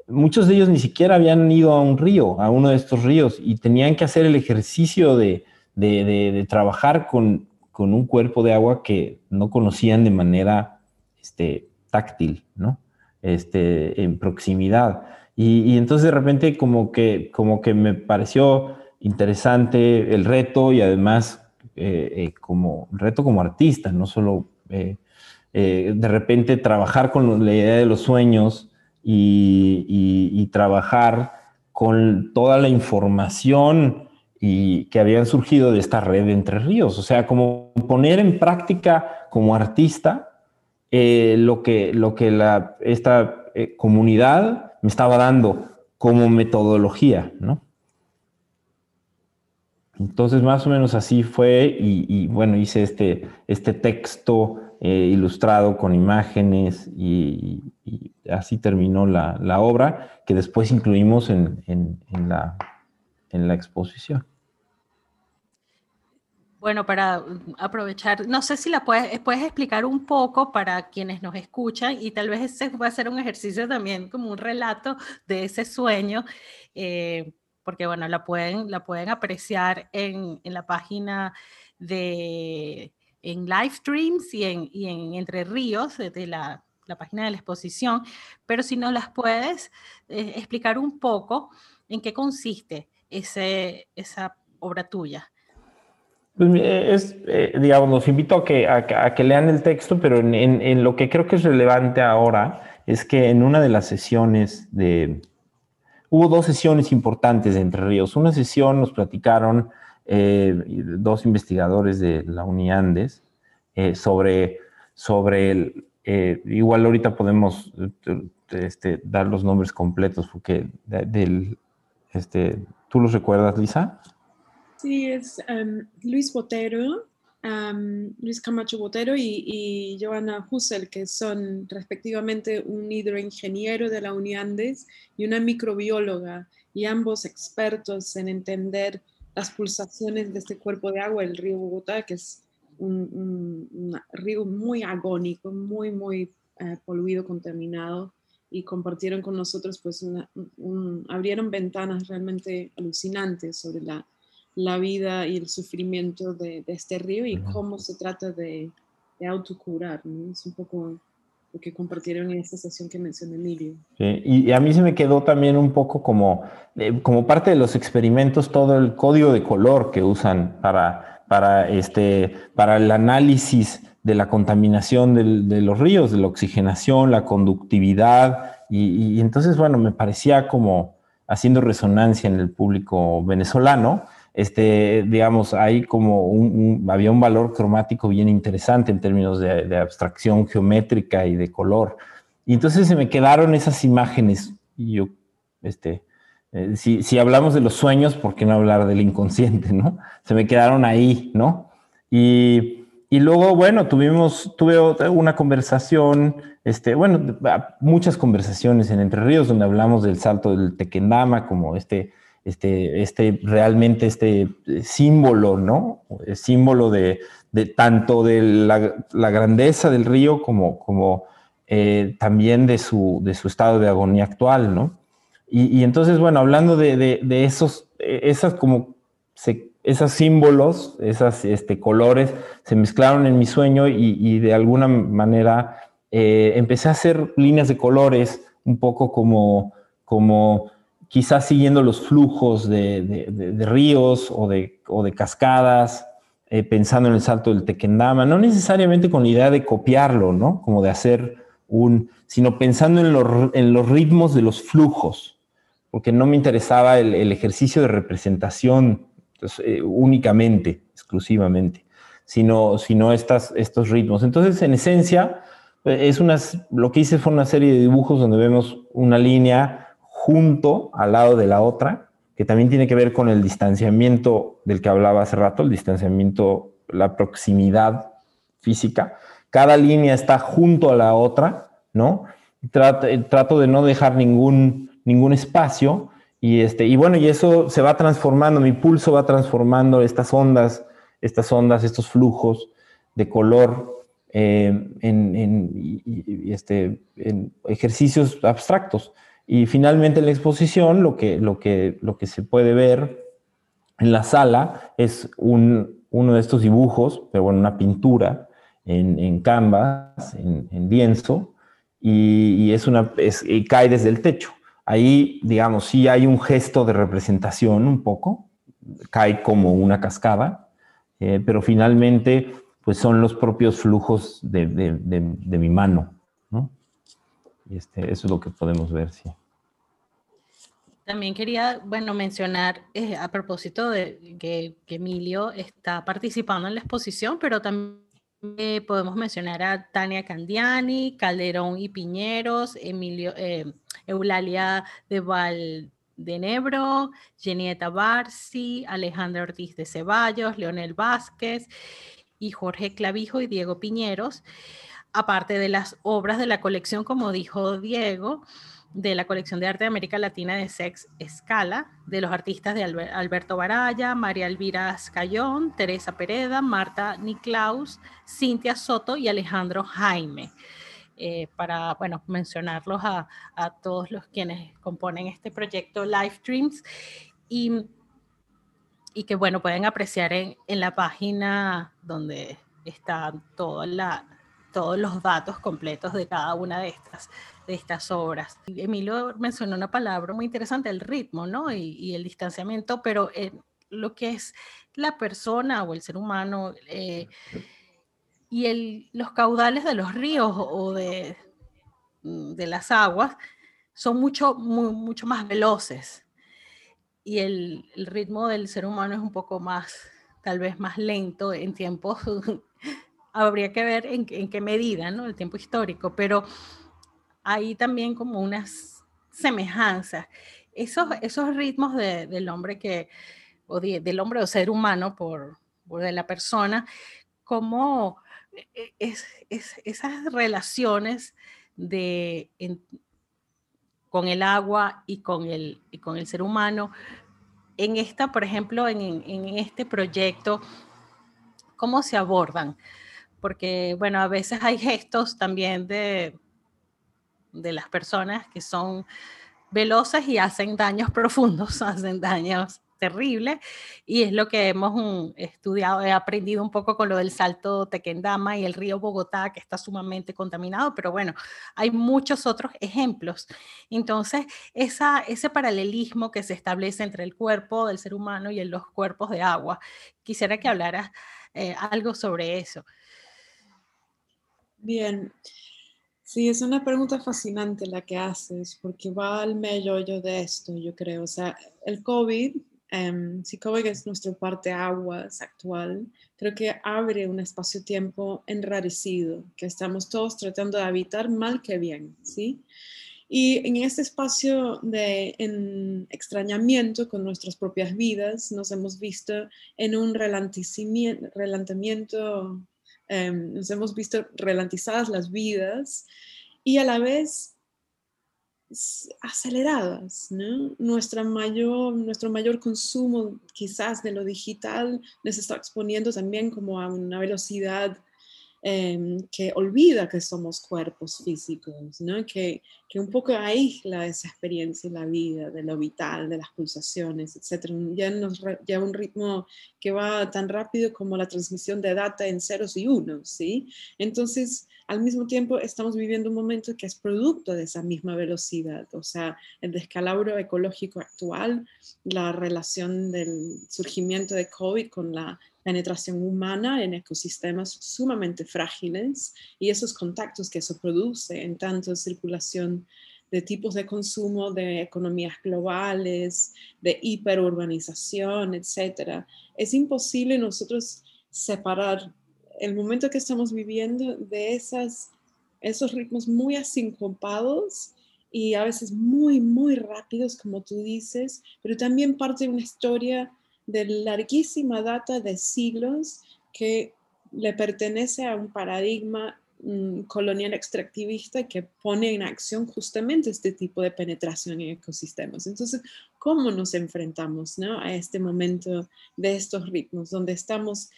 muchos de ellos ni siquiera habían ido a un río, a uno de estos ríos, y tenían que hacer el ejercicio de, de, de, de trabajar con, con, un cuerpo de agua que no conocían de manera este, táctil, ¿no? Este, en proximidad. Y, entonces de repente como que, como que me pareció interesante el reto y además eh, eh, como reto como artista, no solo eh, de repente trabajar con la idea de los sueños y, trabajar con toda la información y que habían surgido de esta red de Entre Ríos, o sea, como poner en práctica como artista eh, lo que, lo que la, esta comunidad me estaba dando como metodología, ¿no? Entonces, más o menos así fue y, bueno, hice este, este texto eh, ilustrado con imágenes y, así terminó la, la, obra que después incluimos en, en, la, en la exposición. Bueno, para aprovechar, no sé si la puedes, puedes explicar un poco para quienes nos escuchan y tal vez ese va a ser un ejercicio también como un relato de ese sueño. Eh, porque bueno, la pueden, la pueden apreciar en, en la página de en live streams y en, y en Entre Ríos, de la, la, página de la exposición, pero si no las puedes eh, explicar un poco en qué consiste ese, esa obra tuya. Pues es, eh, digamos, los invito a que, a, que lean el texto, pero en, lo que creo que es relevante ahora es que en una de las sesiones de, hubo dos sesiones importantes de Entre Ríos. Una sesión nos platicaron eh, dos investigadores de la UNIANDES eh, sobre, sobre el, eh, igual ahorita podemos este, dar los nombres completos porque del, este, ¿tú los recuerdas, Lisa? Sí, es um, Luis Botero, um, Luis Camacho Botero y, y Joana Husel, que son respectivamente un hidroingeniero de la UNIANDES y una microbióloga, y ambos expertos en entender las pulsaciones de este cuerpo de agua, el río Bogotá, que es un, río muy agónico, muy, muy eh, poluido, contaminado, y compartieron con nosotros, pues, abrieron ventanas realmente alucinantes sobre la la vida y el sufrimiento de, de este río y cómo se trata de, de autocurar. ¿no? Es un poco lo que compartieron en esta sesión que mencionó Emilio. Sí, y a mí se me quedó también un poco como, eh, como parte de los experimentos todo el código de color que usan para, para, este, para el análisis de la contaminación del, de los ríos, de la oxigenación, la conductividad. Y, y entonces, bueno, me parecía como haciendo resonancia en el público venezolano este, digamos, hay como un, un, había un valor cromático bien interesante en términos de, de, abstracción geométrica y de color. Y entonces se me quedaron esas imágenes y yo, este, eh, si, si, hablamos de los sueños, ¿por qué no hablar del inconsciente, (laughs) no? Se me quedaron ahí, ¿no? Y, y luego, bueno, tuvimos, tuve una conversación, este, bueno, muchas conversaciones en Entre Ríos donde hablamos del salto del Tequendama como este este, este, realmente este símbolo, ¿no? El símbolo de, de tanto de la, grandeza del río como, como eh, también de su, de su estado de agonía actual, ¿no? Y, entonces, bueno, hablando de, esos, esas como, se, símbolos, esos este, colores, se mezclaron en mi sueño y, de alguna manera eh, empecé a hacer líneas de colores un poco como, como quizás siguiendo los flujos de, ríos o, de, cascadas, eh, pensando en el salto del Tequendama, no necesariamente con la idea de copiarlo, ¿no? Como de hacer un, sino pensando en, lo, en los ritmos de los flujos, porque no me interesaba el, ejercicio de representación pues, eh, únicamente, exclusivamente, sino, estos ritmos. Entonces, en esencia, es unas, lo que hice fue una serie de dibujos donde vemos una línea junto al lado de la otra, que también tiene que ver con el distanciamiento del que hablaba hace rato, el distanciamiento, la proximidad física. Cada línea está junto a la otra, ¿no? Trato, trato de no dejar ningún, ningún espacio y, este, y bueno, y eso se va transformando, mi pulso va transformando estas ondas, estas ondas, estos flujos de color eh, en, este, en, ejercicios abstractos. Y finalmente en la exposición lo que, lo que, lo que se puede ver en la sala es un, uno de estos dibujos, pero bueno, una pintura en, en canvas, en, lienzo, y, es una, y cae desde el techo. Ahí, digamos, sí hay un gesto de representación un poco, cae como una cascada, eh, pero finalmente pues son los propios flujos de, mi mano, ¿no? Y este, eso es lo que podemos ver, sí. También quería, bueno, mencionar eh, a propósito de que, Emilio está participando en la exposición, pero también eh, podemos mencionar a Tania Candiani, Calderón y Piñeros, Emilio, Eulalia de Val de Nebro, Genieta Barsi, Alejandra Ortiz de Ceballos, Leonel Vázquez y Jorge Clavijo y Diego Piñeros, aparte de las obras de la colección, como dijo Diego, de la colección de arte de América Latina de Sex Escala, de los artistas de Alberto Baraya, María Elvira Escayón, Teresa Pereda, Marta Niklaus, Cintia Soto y Alejandro Jaime. Eh, para, bueno, mencionarlos a, todos los quienes componen este proyecto Live Streams y y que bueno, pueden apreciar en, en la página donde están la, todos los datos completos de cada una de estas, de estas obras. Emilio mencionó una palabra muy interesante, el ritmo, ¿no? Y, el distanciamiento, pero lo que es la persona o el ser humano eh, y el, los caudales de los ríos o de, de las aguas son mucho, mucho más veloces y el, ritmo del ser humano es un poco más, tal vez más lento en tiempos, habría que ver en, qué medida, ¿no? El tiempo histórico, pero hay también como unas semejanzas. Esos, esos ritmos del hombre que, o del hombre o ser humano por, por de la persona, como e, es, esas relaciones de, con el agua y con el, y con el ser humano. En esta, por ejemplo, en, en, este proyecto, ¿cómo se abordan? Porque, bueno, a veces hay gestos también de, de las personas que son veloces y hacen daños (laughs) profundos, hacen daños terrible y es lo que hemos mm, estudiado, he aprendido un poco con lo del salto Tequendama y el río Bogotá que está sumamente contaminado, pero bueno, hay muchos otros ejemplos. Entonces, esa, ese paralelismo que se establece entre el cuerpo del ser humano y en los cuerpos de agua, quisiera que hablaras eh, algo sobre eso. Bien. Sí, es una pregunta fascinante la que haces, porque va al meollo de esto, yo creo. O sea, el COVID Um, si COVID es nuestro parte aguas actual, creo que abre un espacio-tiempo enrarecido que estamos todos tratando de habitar mal que bien, ¿sí? Y en este espacio de extrañamiento con nuestras propias vidas, nos hemos visto en un relantamiento, em, nos hemos visto relantizadas las vidas y a la vez aceleradas, ¿no? Nuestro mayor consumo quizás de lo digital nos está exponiendo también como a una velocidad Em, que olvida que somos cuerpos físicos, ¿no? que, que, un poco aísla esa experiencia en la vida, de lo vital, de las pulsaciones, etc. Ya nos lleva un ritmo que va tan rápido como la transmisión de data en ceros y unos, ¿sí? Entonces, al mismo tiempo, estamos viviendo un momento que es producto de esa misma velocidad, o sea, el descalabro ecológico actual, la relación del surgimiento de COVID con la penetración humana en ecosistemas sumamente frágiles y esos contactos que eso produce en tanto circulación de tipos de consumo, de economías globales, de hiperurbanización, etc. Es imposible nosotros separar el momento que estamos viviendo de esas, esos ritmos muy asincopados y a veces muy, muy rápidos, como tú dices, pero también parte de una historia de larguísima data de siglos que le pertenece a un paradigma mm, colonial extractivista que pone en acción justamente este tipo de penetración en ecosistemas. Entonces, ¿cómo nos enfrentamos a este momento de estos ritmos, donde estamos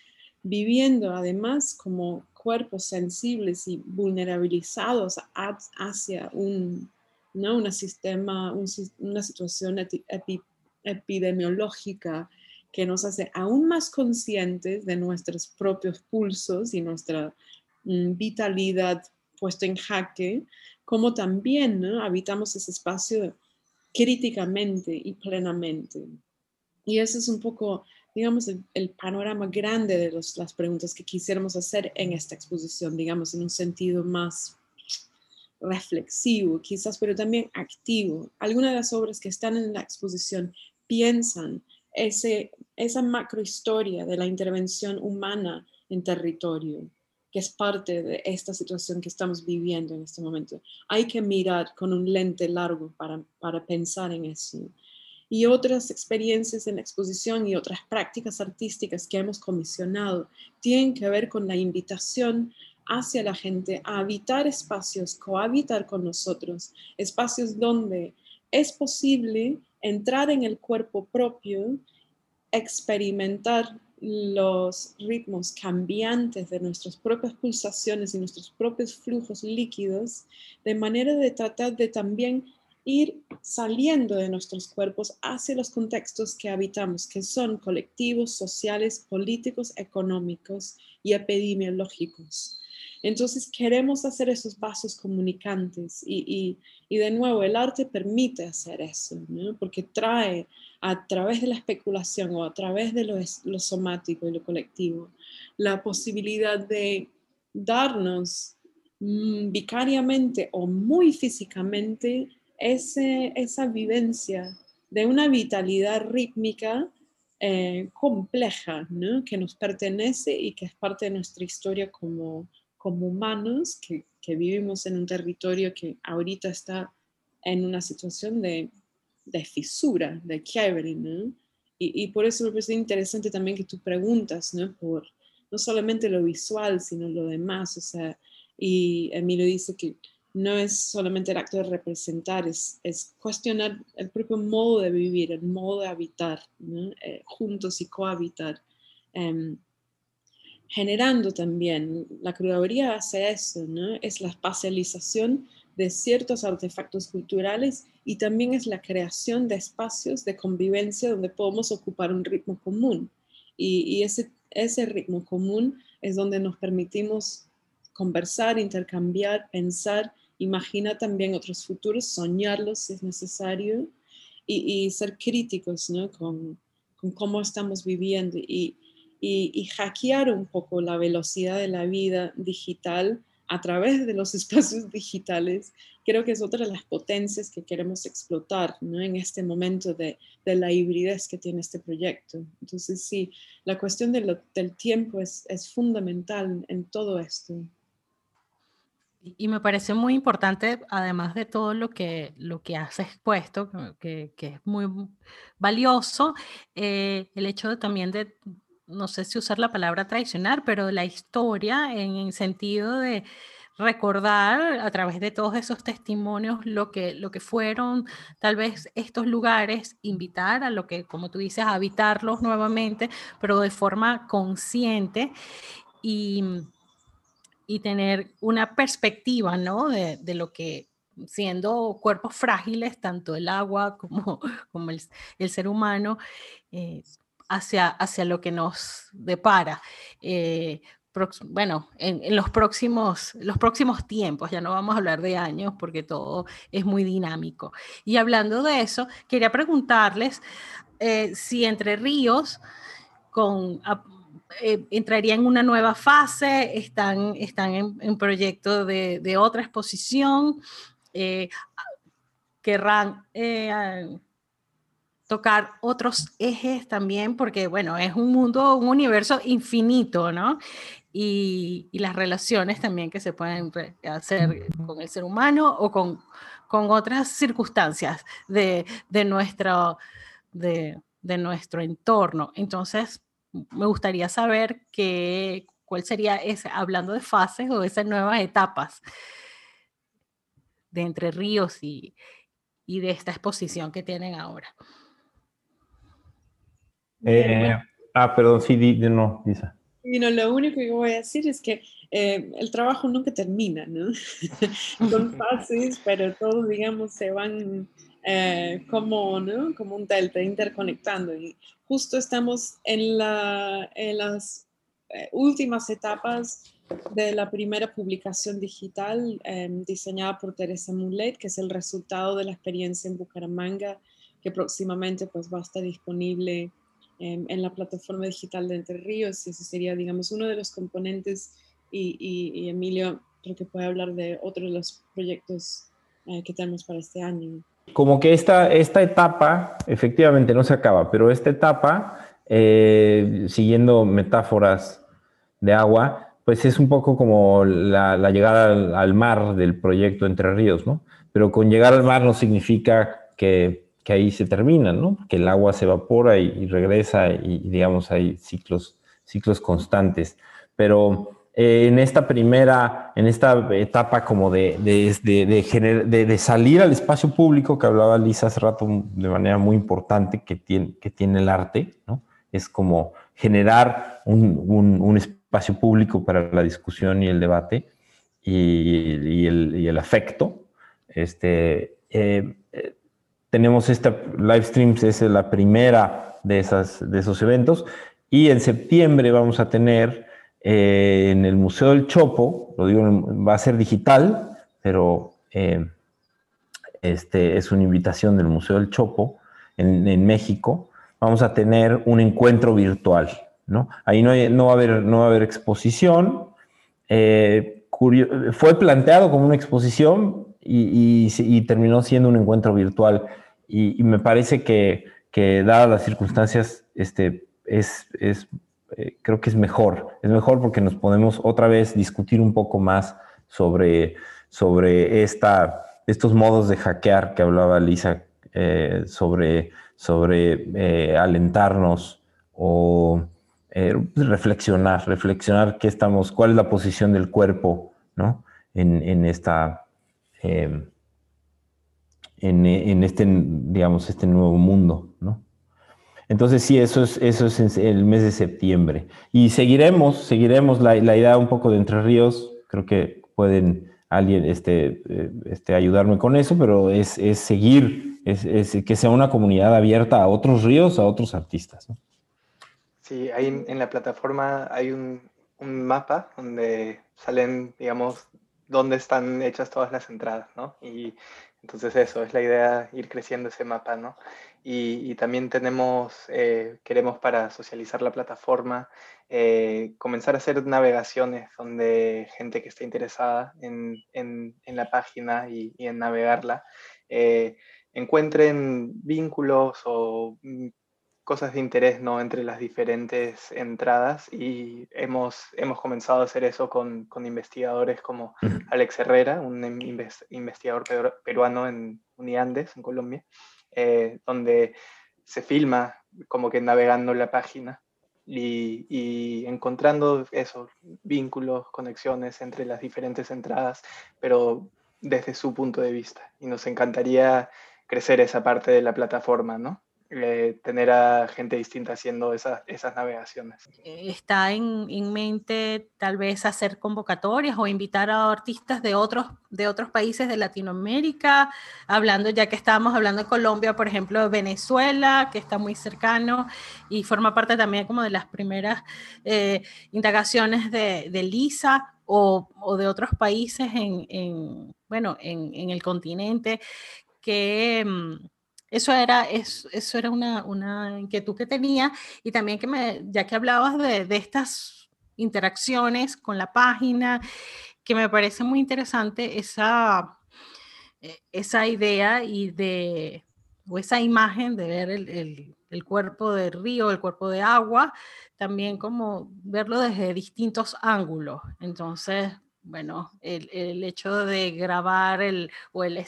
viviendo además como cuerpos sensibles y vulnerabilizados hacia un, ¿no? una, sistema, una situación epidemiológica que nos hace aún más conscientes de nuestros propios pulsos y nuestra mm, vitalidad puesta en jaque, como también habitamos ese espacio críticamente y plenamente. Y eso es un poco, digamos, el, panorama grande de las preguntas que quisiéramos hacer en esta exposición, digamos, en un sentido más reflexivo, quizás, pero también activo. Algunas de las obras que están en la exposición piensan ese, esa macrohistoria de la intervención humana en territorio, que es parte de esta situación que estamos viviendo en este momento. Hay que mirar con un lente largo para, para pensar en eso. Y otras experiencias en la exposición y otras prácticas artísticas que hemos comisionado tienen que ver con la invitación hacia la gente a habitar espacios, cohabitar con nosotros, espacios donde es posible entrar en el cuerpo propio, experimentar los ritmos cambiantes de nuestras propias pulsaciones y nuestros propios flujos líquidos, de manera de tratar de también ir saliendo de nuestros cuerpos hacia los contextos que habitamos, que son colectivos, sociales, políticos, económicos y epidemiológicos. Entonces queremos hacer esos vasos comunicantes y, de nuevo el arte permite hacer eso, porque trae a través de la especulación o a través de lo, somático y lo colectivo la posibilidad de darnos mm, vicariamente o muy físicamente ese, esa vivencia de una vitalidad rítmica eh, compleja, que nos pertenece y que es parte de nuestra historia como, como humanos que, que, vivimos en un territorio que ahorita está en una situación de, de fisura, de quiebre, ¿no? Y, y, por eso me parece interesante también que tú preguntas, ¿no? Por no solamente lo visual, sino lo demás, o sea, y Emilio dice que no es solamente el acto de representar, es, es cuestionar el propio modo de vivir, el modo de habitar, ¿no? Eh, juntos y cohabitar. Um, generando también, la curaduría hace eso, ¿no? Es la espacialización de ciertos artefactos culturales y también es la creación de espacios de convivencia donde podemos ocupar un ritmo común. Y, ese, ese ritmo común es donde nos permitimos conversar, intercambiar, pensar, imaginar también otros futuros, soñarlos si es necesario y, ser críticos ¿no? con, con, cómo estamos viviendo y, y, hackear un poco la velocidad de la vida digital a través de los (laughs) espacios digitales, creo que es otra de las potencias que queremos explotar ¿no? en este momento de, de, la hibridez que tiene este proyecto. Entonces, sí, la cuestión de del tiempo es, es fundamental en todo esto. Y me parece muy importante, además de todo lo que, lo que has expuesto, que, que es muy valioso, eh, el hecho de, también de no sé si usar la palabra traicionar, pero la historia en el sentido de recordar a través de todos esos testimonios lo que, lo que fueron tal vez estos lugares, invitar a lo que, como tú dices, habitarlos nuevamente, pero de forma consciente y, y tener una perspectiva, ¿no? De, de, lo que siendo cuerpos frágiles, tanto el agua como, (laughs) como el, el ser humano, eh, hacia, hacia lo que nos depara. Eh, bueno, en, los, próximos, los próximos tiempos, ya no vamos a hablar de años porque todo es muy dinámico. Y hablando de eso, quería preguntarles eh, si Entre Ríos con, eh, entraría en una nueva fase, están, están en, proyecto de, de, otra exposición, querrán tocar otros ejes también, porque bueno, es un mundo, un universo infinito, ¿no? Y, las relaciones también que se pueden hacer con el ser humano o con, con otras circunstancias de, de nuestro, de, de, nuestro entorno. Entonces, me gustaría saber cuál sería ese, hablando de fases o esas nuevas etapas de Entre Ríos y, y de esta exposición que tienen ahora. Eh, ah, perdón, sí, no, Lisa. Y no, lo único que voy a decir es que eh, el trabajo nunca termina, ¿no? (laughs) Son (laughs) fases, pero todos, digamos, se van eh, como, ¿no? como un delta, interconectando. Y justo estamos en, la, en las últimas etapas de la primera publicación digital diseñada por Teresa Mulet, que es el resultado de la experiencia en Bucaramanga, que próximamente pues, va a estar disponible en la plataforma digital de Entre Ríos y ese sería, digamos, uno de los componentes y, Emilio creo que puede hablar de otros de los proyectos eh, que tenemos para este año. Como que esta, esta etapa efectivamente no se acaba, pero esta etapa, eh, siguiendo metáforas de agua, pues es un poco como la, llegada al, al, mar del proyecto Entre Ríos, ¿no? Pero con llegar al mar no significa que que ahí se termina, ¿no? Que el agua se evapora y, regresa y, digamos, hay ciclos, ciclos constantes. Pero eh, en esta primera, en esta etapa como de, de, de, salir al espacio público que hablaba Lisa hace rato de manera muy importante que tiene, que tiene el arte, ¿no? Es como generar un, un, espacio público para la discusión y el debate y, el, y el, afecto. Este, eh, tenemos esta live streams, es la primera de, esas, de esos eventos. Y en septiembre vamos a tener eh, en el Museo del Chopo, lo digo, va a ser digital, pero eh, este, es una invitación del Museo del Chopo en, México. Vamos a tener un encuentro virtual, ¿no? Ahí no, no, va, a haber, no va a haber exposición. Eh, fue planteado como una exposición, y, terminó siendo un encuentro virtual. Y, me parece que, que, dadas las circunstancias, este, es, eh, creo que es mejor. Es mejor porque nos podemos otra vez discutir un poco más sobre, sobre esta, estos modos de hackear que hablaba Lisa, eh, sobre, sobre eh, alentarnos o reflexionar, reflexionar qué estamos, cuál es la posición del cuerpo ¿no? en, en esta Em, en, este, digamos, este nuevo mundo, ¿no? Entonces sí, eso es, eso es el mes de septiembre. Y seguiremos, seguiremos la, idea un poco de Entre Ríos, creo que pueden alguien este, eh, este, ayudarme con eso, pero es, seguir, es, que sea una comunidad abierta a otros ríos, a otros artistas. Sí, ahí en la plataforma hay un, un mapa donde salen, digamos, dónde están hechas todas las entradas, ¿no? Y entonces eso, es la idea, ir creciendo ese mapa, ¿no? Y, también tenemos, eh, queremos para socializar la plataforma, eh, comenzar a hacer navegaciones donde gente que esté interesada en, en, la página y, en navegarla, eh, encuentren vínculos o mm, cosas de interés ¿no? entre las diferentes entradas y hemos, hemos comenzado a hacer eso con, con investigadores como Alex Herrera, un investigador peruano en Uniandes, en Colombia, eh, donde se filma como que navegando la página y, y, encontrando esos vínculos, conexiones entre las diferentes entradas, pero desde su punto de vista. Y nos encantaría crecer esa parte de la plataforma, ¿no? Eh, tener a gente distinta haciendo esas, esas navegaciones. ¿Está en, en, mente tal vez hacer convocatorias o invitar a artistas de otros, de otros países de Latinoamérica? Hablando, ya que estábamos hablando de Colombia, por ejemplo, Venezuela, que está muy cercano y forma parte también como de las primeras eh, indagaciones de, de Lisa. O, o, de otros países en, en bueno, en, en, el continente que, mm, eso era, eso, era una, una, inquietud que tenía y también que me, ya que hablabas de, de estas interacciones con la página, que me parece muy interesante esa, eh, esa idea y de, o esa imagen de ver el, el, cuerpo del río, el cuerpo de agua, también como verlo desde distintos ángulos. Entonces, bueno, el, el hecho de grabar el, o el,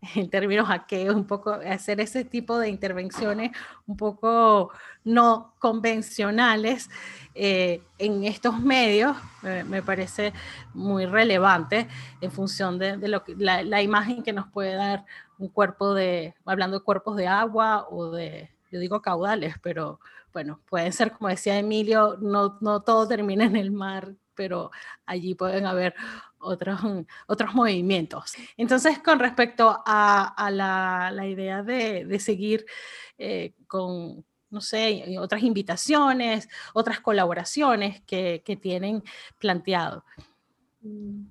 (laughs) en términos hackeos, un poco hacer ese tipo de intervenciones un poco no convencionales eh, en estos medios, me parece muy relevante en función de, lo que, la, imagen que nos puede dar un cuerpo de, hablando de cuerpos de agua o de, yo digo caudales, pero bueno, pueden ser, como decía Emilio, no, no todo termina en el mar, pero allí pueden haber otros, (laughs) otros movimientos. Entonces, con respecto a, la, idea de, seguir eh, con, no sé, otras invitaciones, otras colaboraciones que, tienen planteado. Mm,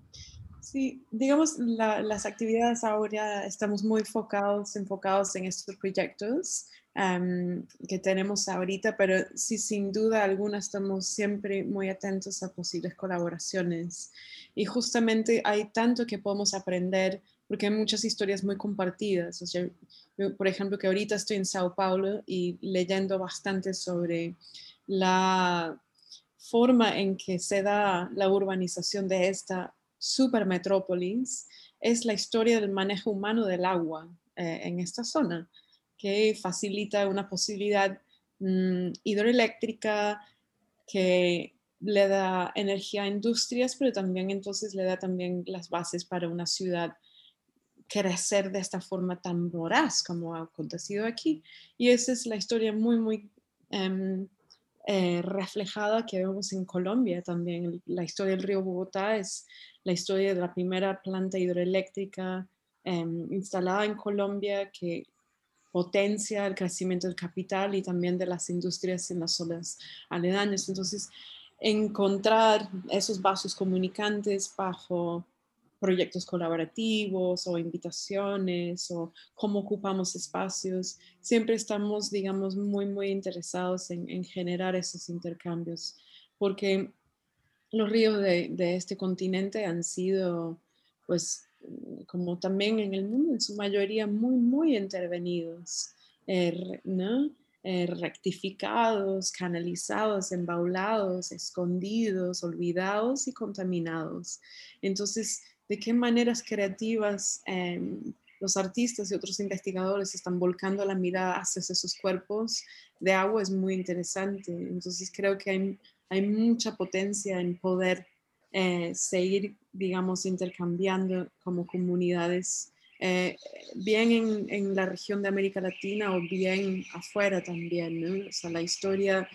sí, digamos, las actividades ahora estamos muy enfocados, enfocados en estos proyectos que tenemos ahorita, pero sí, sin duda alguna estamos siempre muy atentos a posibles colaboraciones. Y justamente hay tanto que podemos aprender porque hay muchas historias muy compartidas. Por ejemplo, que ahorita estoy en Sao Paulo y leyendo bastante sobre la forma en que se da la urbanización de esta supermetrópolis, es la historia del manejo humano del agua eh, en esta zona que facilita una posibilidad mm, hidroeléctrica que le da energía a industrias, pero también entonces le da también las bases para una ciudad crecer de esta forma tan voraz como ha acontecido aquí. Y esa es la historia muy, muy em, eh, reflejada que vemos en Colombia también. La historia del río Bogotá es la historia de la primera planta hidroeléctrica em, instalada en Colombia que potencia el crecimiento del capital y también de las industrias en las zonas aledañas. Entonces, encontrar esos vasos comunicantes bajo proyectos colaborativos o invitaciones o cómo ocupamos espacios. Siempre estamos, digamos, muy, muy interesados en, generar esos intercambios, porque los ríos de, este continente han sido, pues, como también en el mundo, en su mayoría muy, muy intervenidos, eh, ¿no? Eh, rectificados, canalizados, embaulados, escondidos, olvidados y contaminados. Entonces, ¿de qué maneras creativas em, los artistas y otros investigadores están volcando la mirada hacia esos cuerpos de agua? Es muy interesante. Entonces, creo que hay, mucha potencia en poder eh, seguir, digamos, intercambiando como comunidades, eh, bien en, la región de América Latina o bien afuera también. O sea, la historia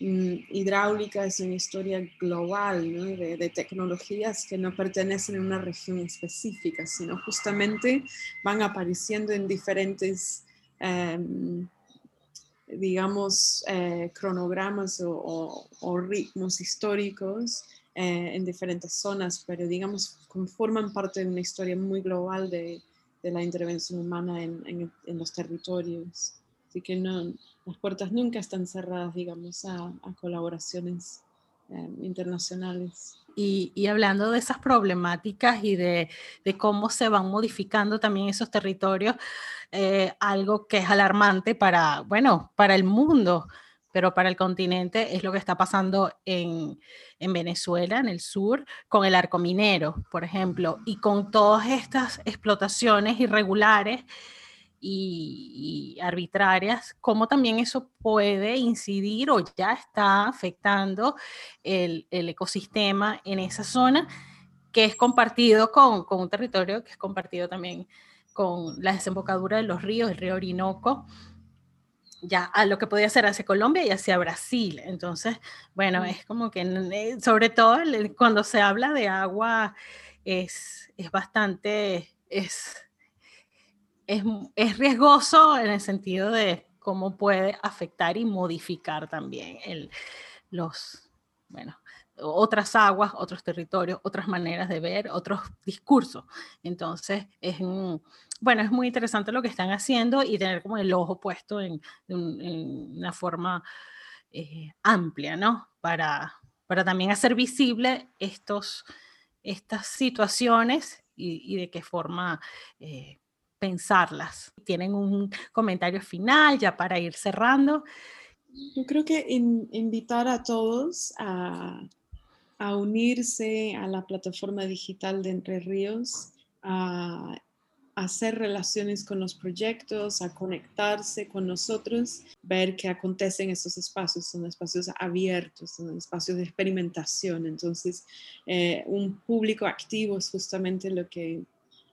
mm, hidráulica es una historia global de, tecnologías que no pertenecen a una región específica, sino justamente van apareciendo en diferentes... Em, digamos, eh, cronogramas o, ritmos históricos eh, en diferentes zonas, pero digamos, conforman parte de una historia muy global de, de la intervención humana en, en, los territorios. Así que no, las puertas nunca están cerradas, digamos, a, a colaboraciones eh, internacionales. Y, y, hablando de esas problemáticas y de, de, cómo se van modificando también esos territorios, eh, algo que es alarmante para, bueno, para el mundo pero para el continente es lo que está pasando en, Venezuela, en el sur, con el arco minero, por ejemplo, y con todas estas explotaciones irregulares y, arbitrarias, cómo también eso puede incidir o ya está afectando el, ecosistema en esa zona que es compartido con, con, un territorio que es compartido también con la desembocadura de los ríos, el río Orinoco, ya a lo que podía ser hacia Colombia y hacia Brasil. Entonces, bueno, es como que, eh, sobre todo cuando se habla de agua, es, es bastante, es, es, es, riesgoso en el sentido de cómo puede afectar y modificar también el, los, bueno, otras aguas, otros territorios, otras maneras de ver, otros discursos. Entonces, es bueno, es muy interesante lo que están haciendo y tener como el ojo puesto en, una forma eh, amplia, ¿no? Para, para también hacer visible estos, estas situaciones y, de qué forma eh, pensarlas. ¿Tienen un comentario final ya para ir cerrando? Yo creo que invitar a todos a, a, unirse a la plataforma digital de Entre Ríos, a, hacer relaciones con los proyectos, a conectarse con nosotros, ver qué acontece en esos espacios. Son espacios abiertos, son espacios de experimentación. Entonces, eh, un público activo es justamente lo que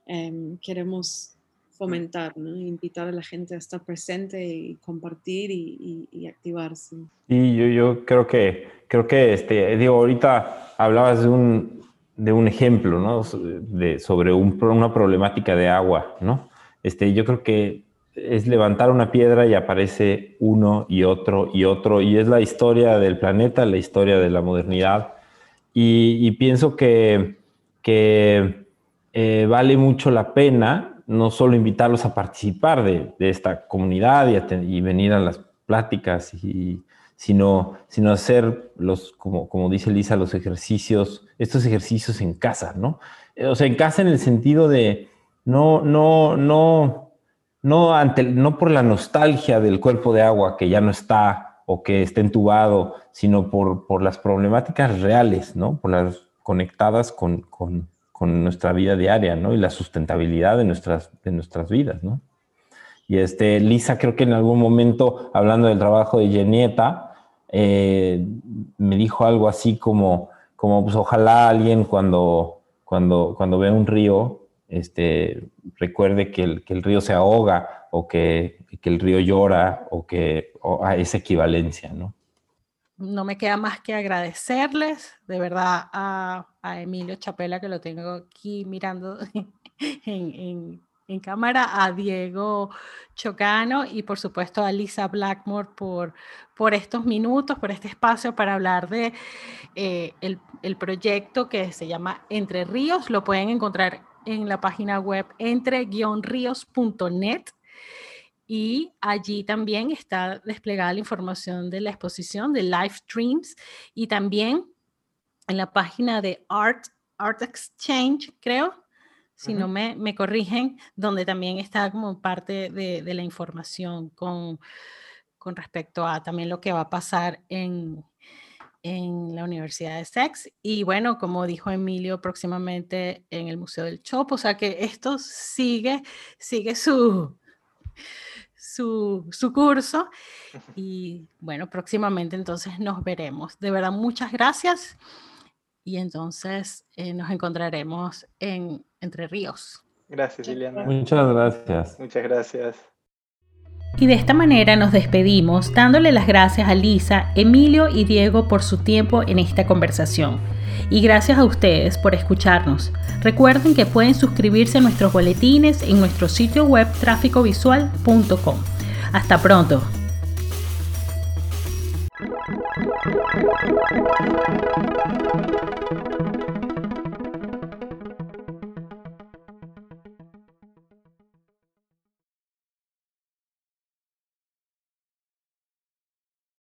em, queremos fomentar, ¿no? invitar a la gente a estar presente y compartir y, activarse. Y yo, yo, creo que, creo que este, digo, ahorita hablabas de un, de un ejemplo, ¿no? De, sobre una problemática de agua, ¿no? Este, yo creo que es levantar una piedra y aparece uno y otro y otro, y es la historia del planeta, la historia de la modernidad. Y, pienso que, que eh, vale mucho la pena no solo invitarlos a participar de, esta comunidad y, venir a las pláticas, y, sino, sino hacer los, como, como dice Lisa, los ejercicios, estos ejercicios en casa, ¿no? Eh, o sea, en casa en el sentido de no, no, no, no, ante, no por la nostalgia del cuerpo de agua que ya no está o que está entubado, sino por, por las problemáticas reales, ¿no? Por las conectadas con, con, con nuestra vida diaria, ¿no? Y la sustentabilidad de nuestras, de nuestras vidas, ¿no? Y este, Lisa, creo que en algún momento, hablando del trabajo de Genieta, eh, me dijo algo así como, como pues ojalá alguien cuando, cuando, cuando vea un río, este, recuerde que el, que el río se ahoga o que, que el río llora o que o a esa equivalencia, ¿no? No me queda más que agradecerles de verdad a, Emilio Chapela, que lo tengo aquí mirando (laughs) en, cámara, a Diego Chocano y por supuesto a Lisa Blackmore por, por estos minutos, por este espacio para hablar de eh, el, el proyecto que se llama Entre Ríos. Lo pueden encontrar en la página web entre-ríos.net y allí también está desplegada la información de la exposición de live streams y también en la página de Art, Art Exchange, creo, si no me, me, corrigen, donde también está como parte de, de, la información con, con respecto a también lo que va a pasar en, en la Universidad de Sex. Y bueno, como dijo Emilio, próximamente en el Museo del Chopo, o sea que esto sigue, sigue su, su, su, curso. Y bueno, próximamente entonces nos veremos. De verdad, muchas gracias. Y entonces eh, nos encontraremos en Entre Ríos. Gracias, Liliana. Muchas gracias. Muchas gracias. Y de esta manera nos despedimos dándole las gracias a Lisa, Emilio y Diego por su tiempo en esta conversación. Y gracias a ustedes por escucharnos. Recuerden que pueden suscribirse a nuestros boletines en nuestro sitio web tráficovisual.com. Hasta pronto.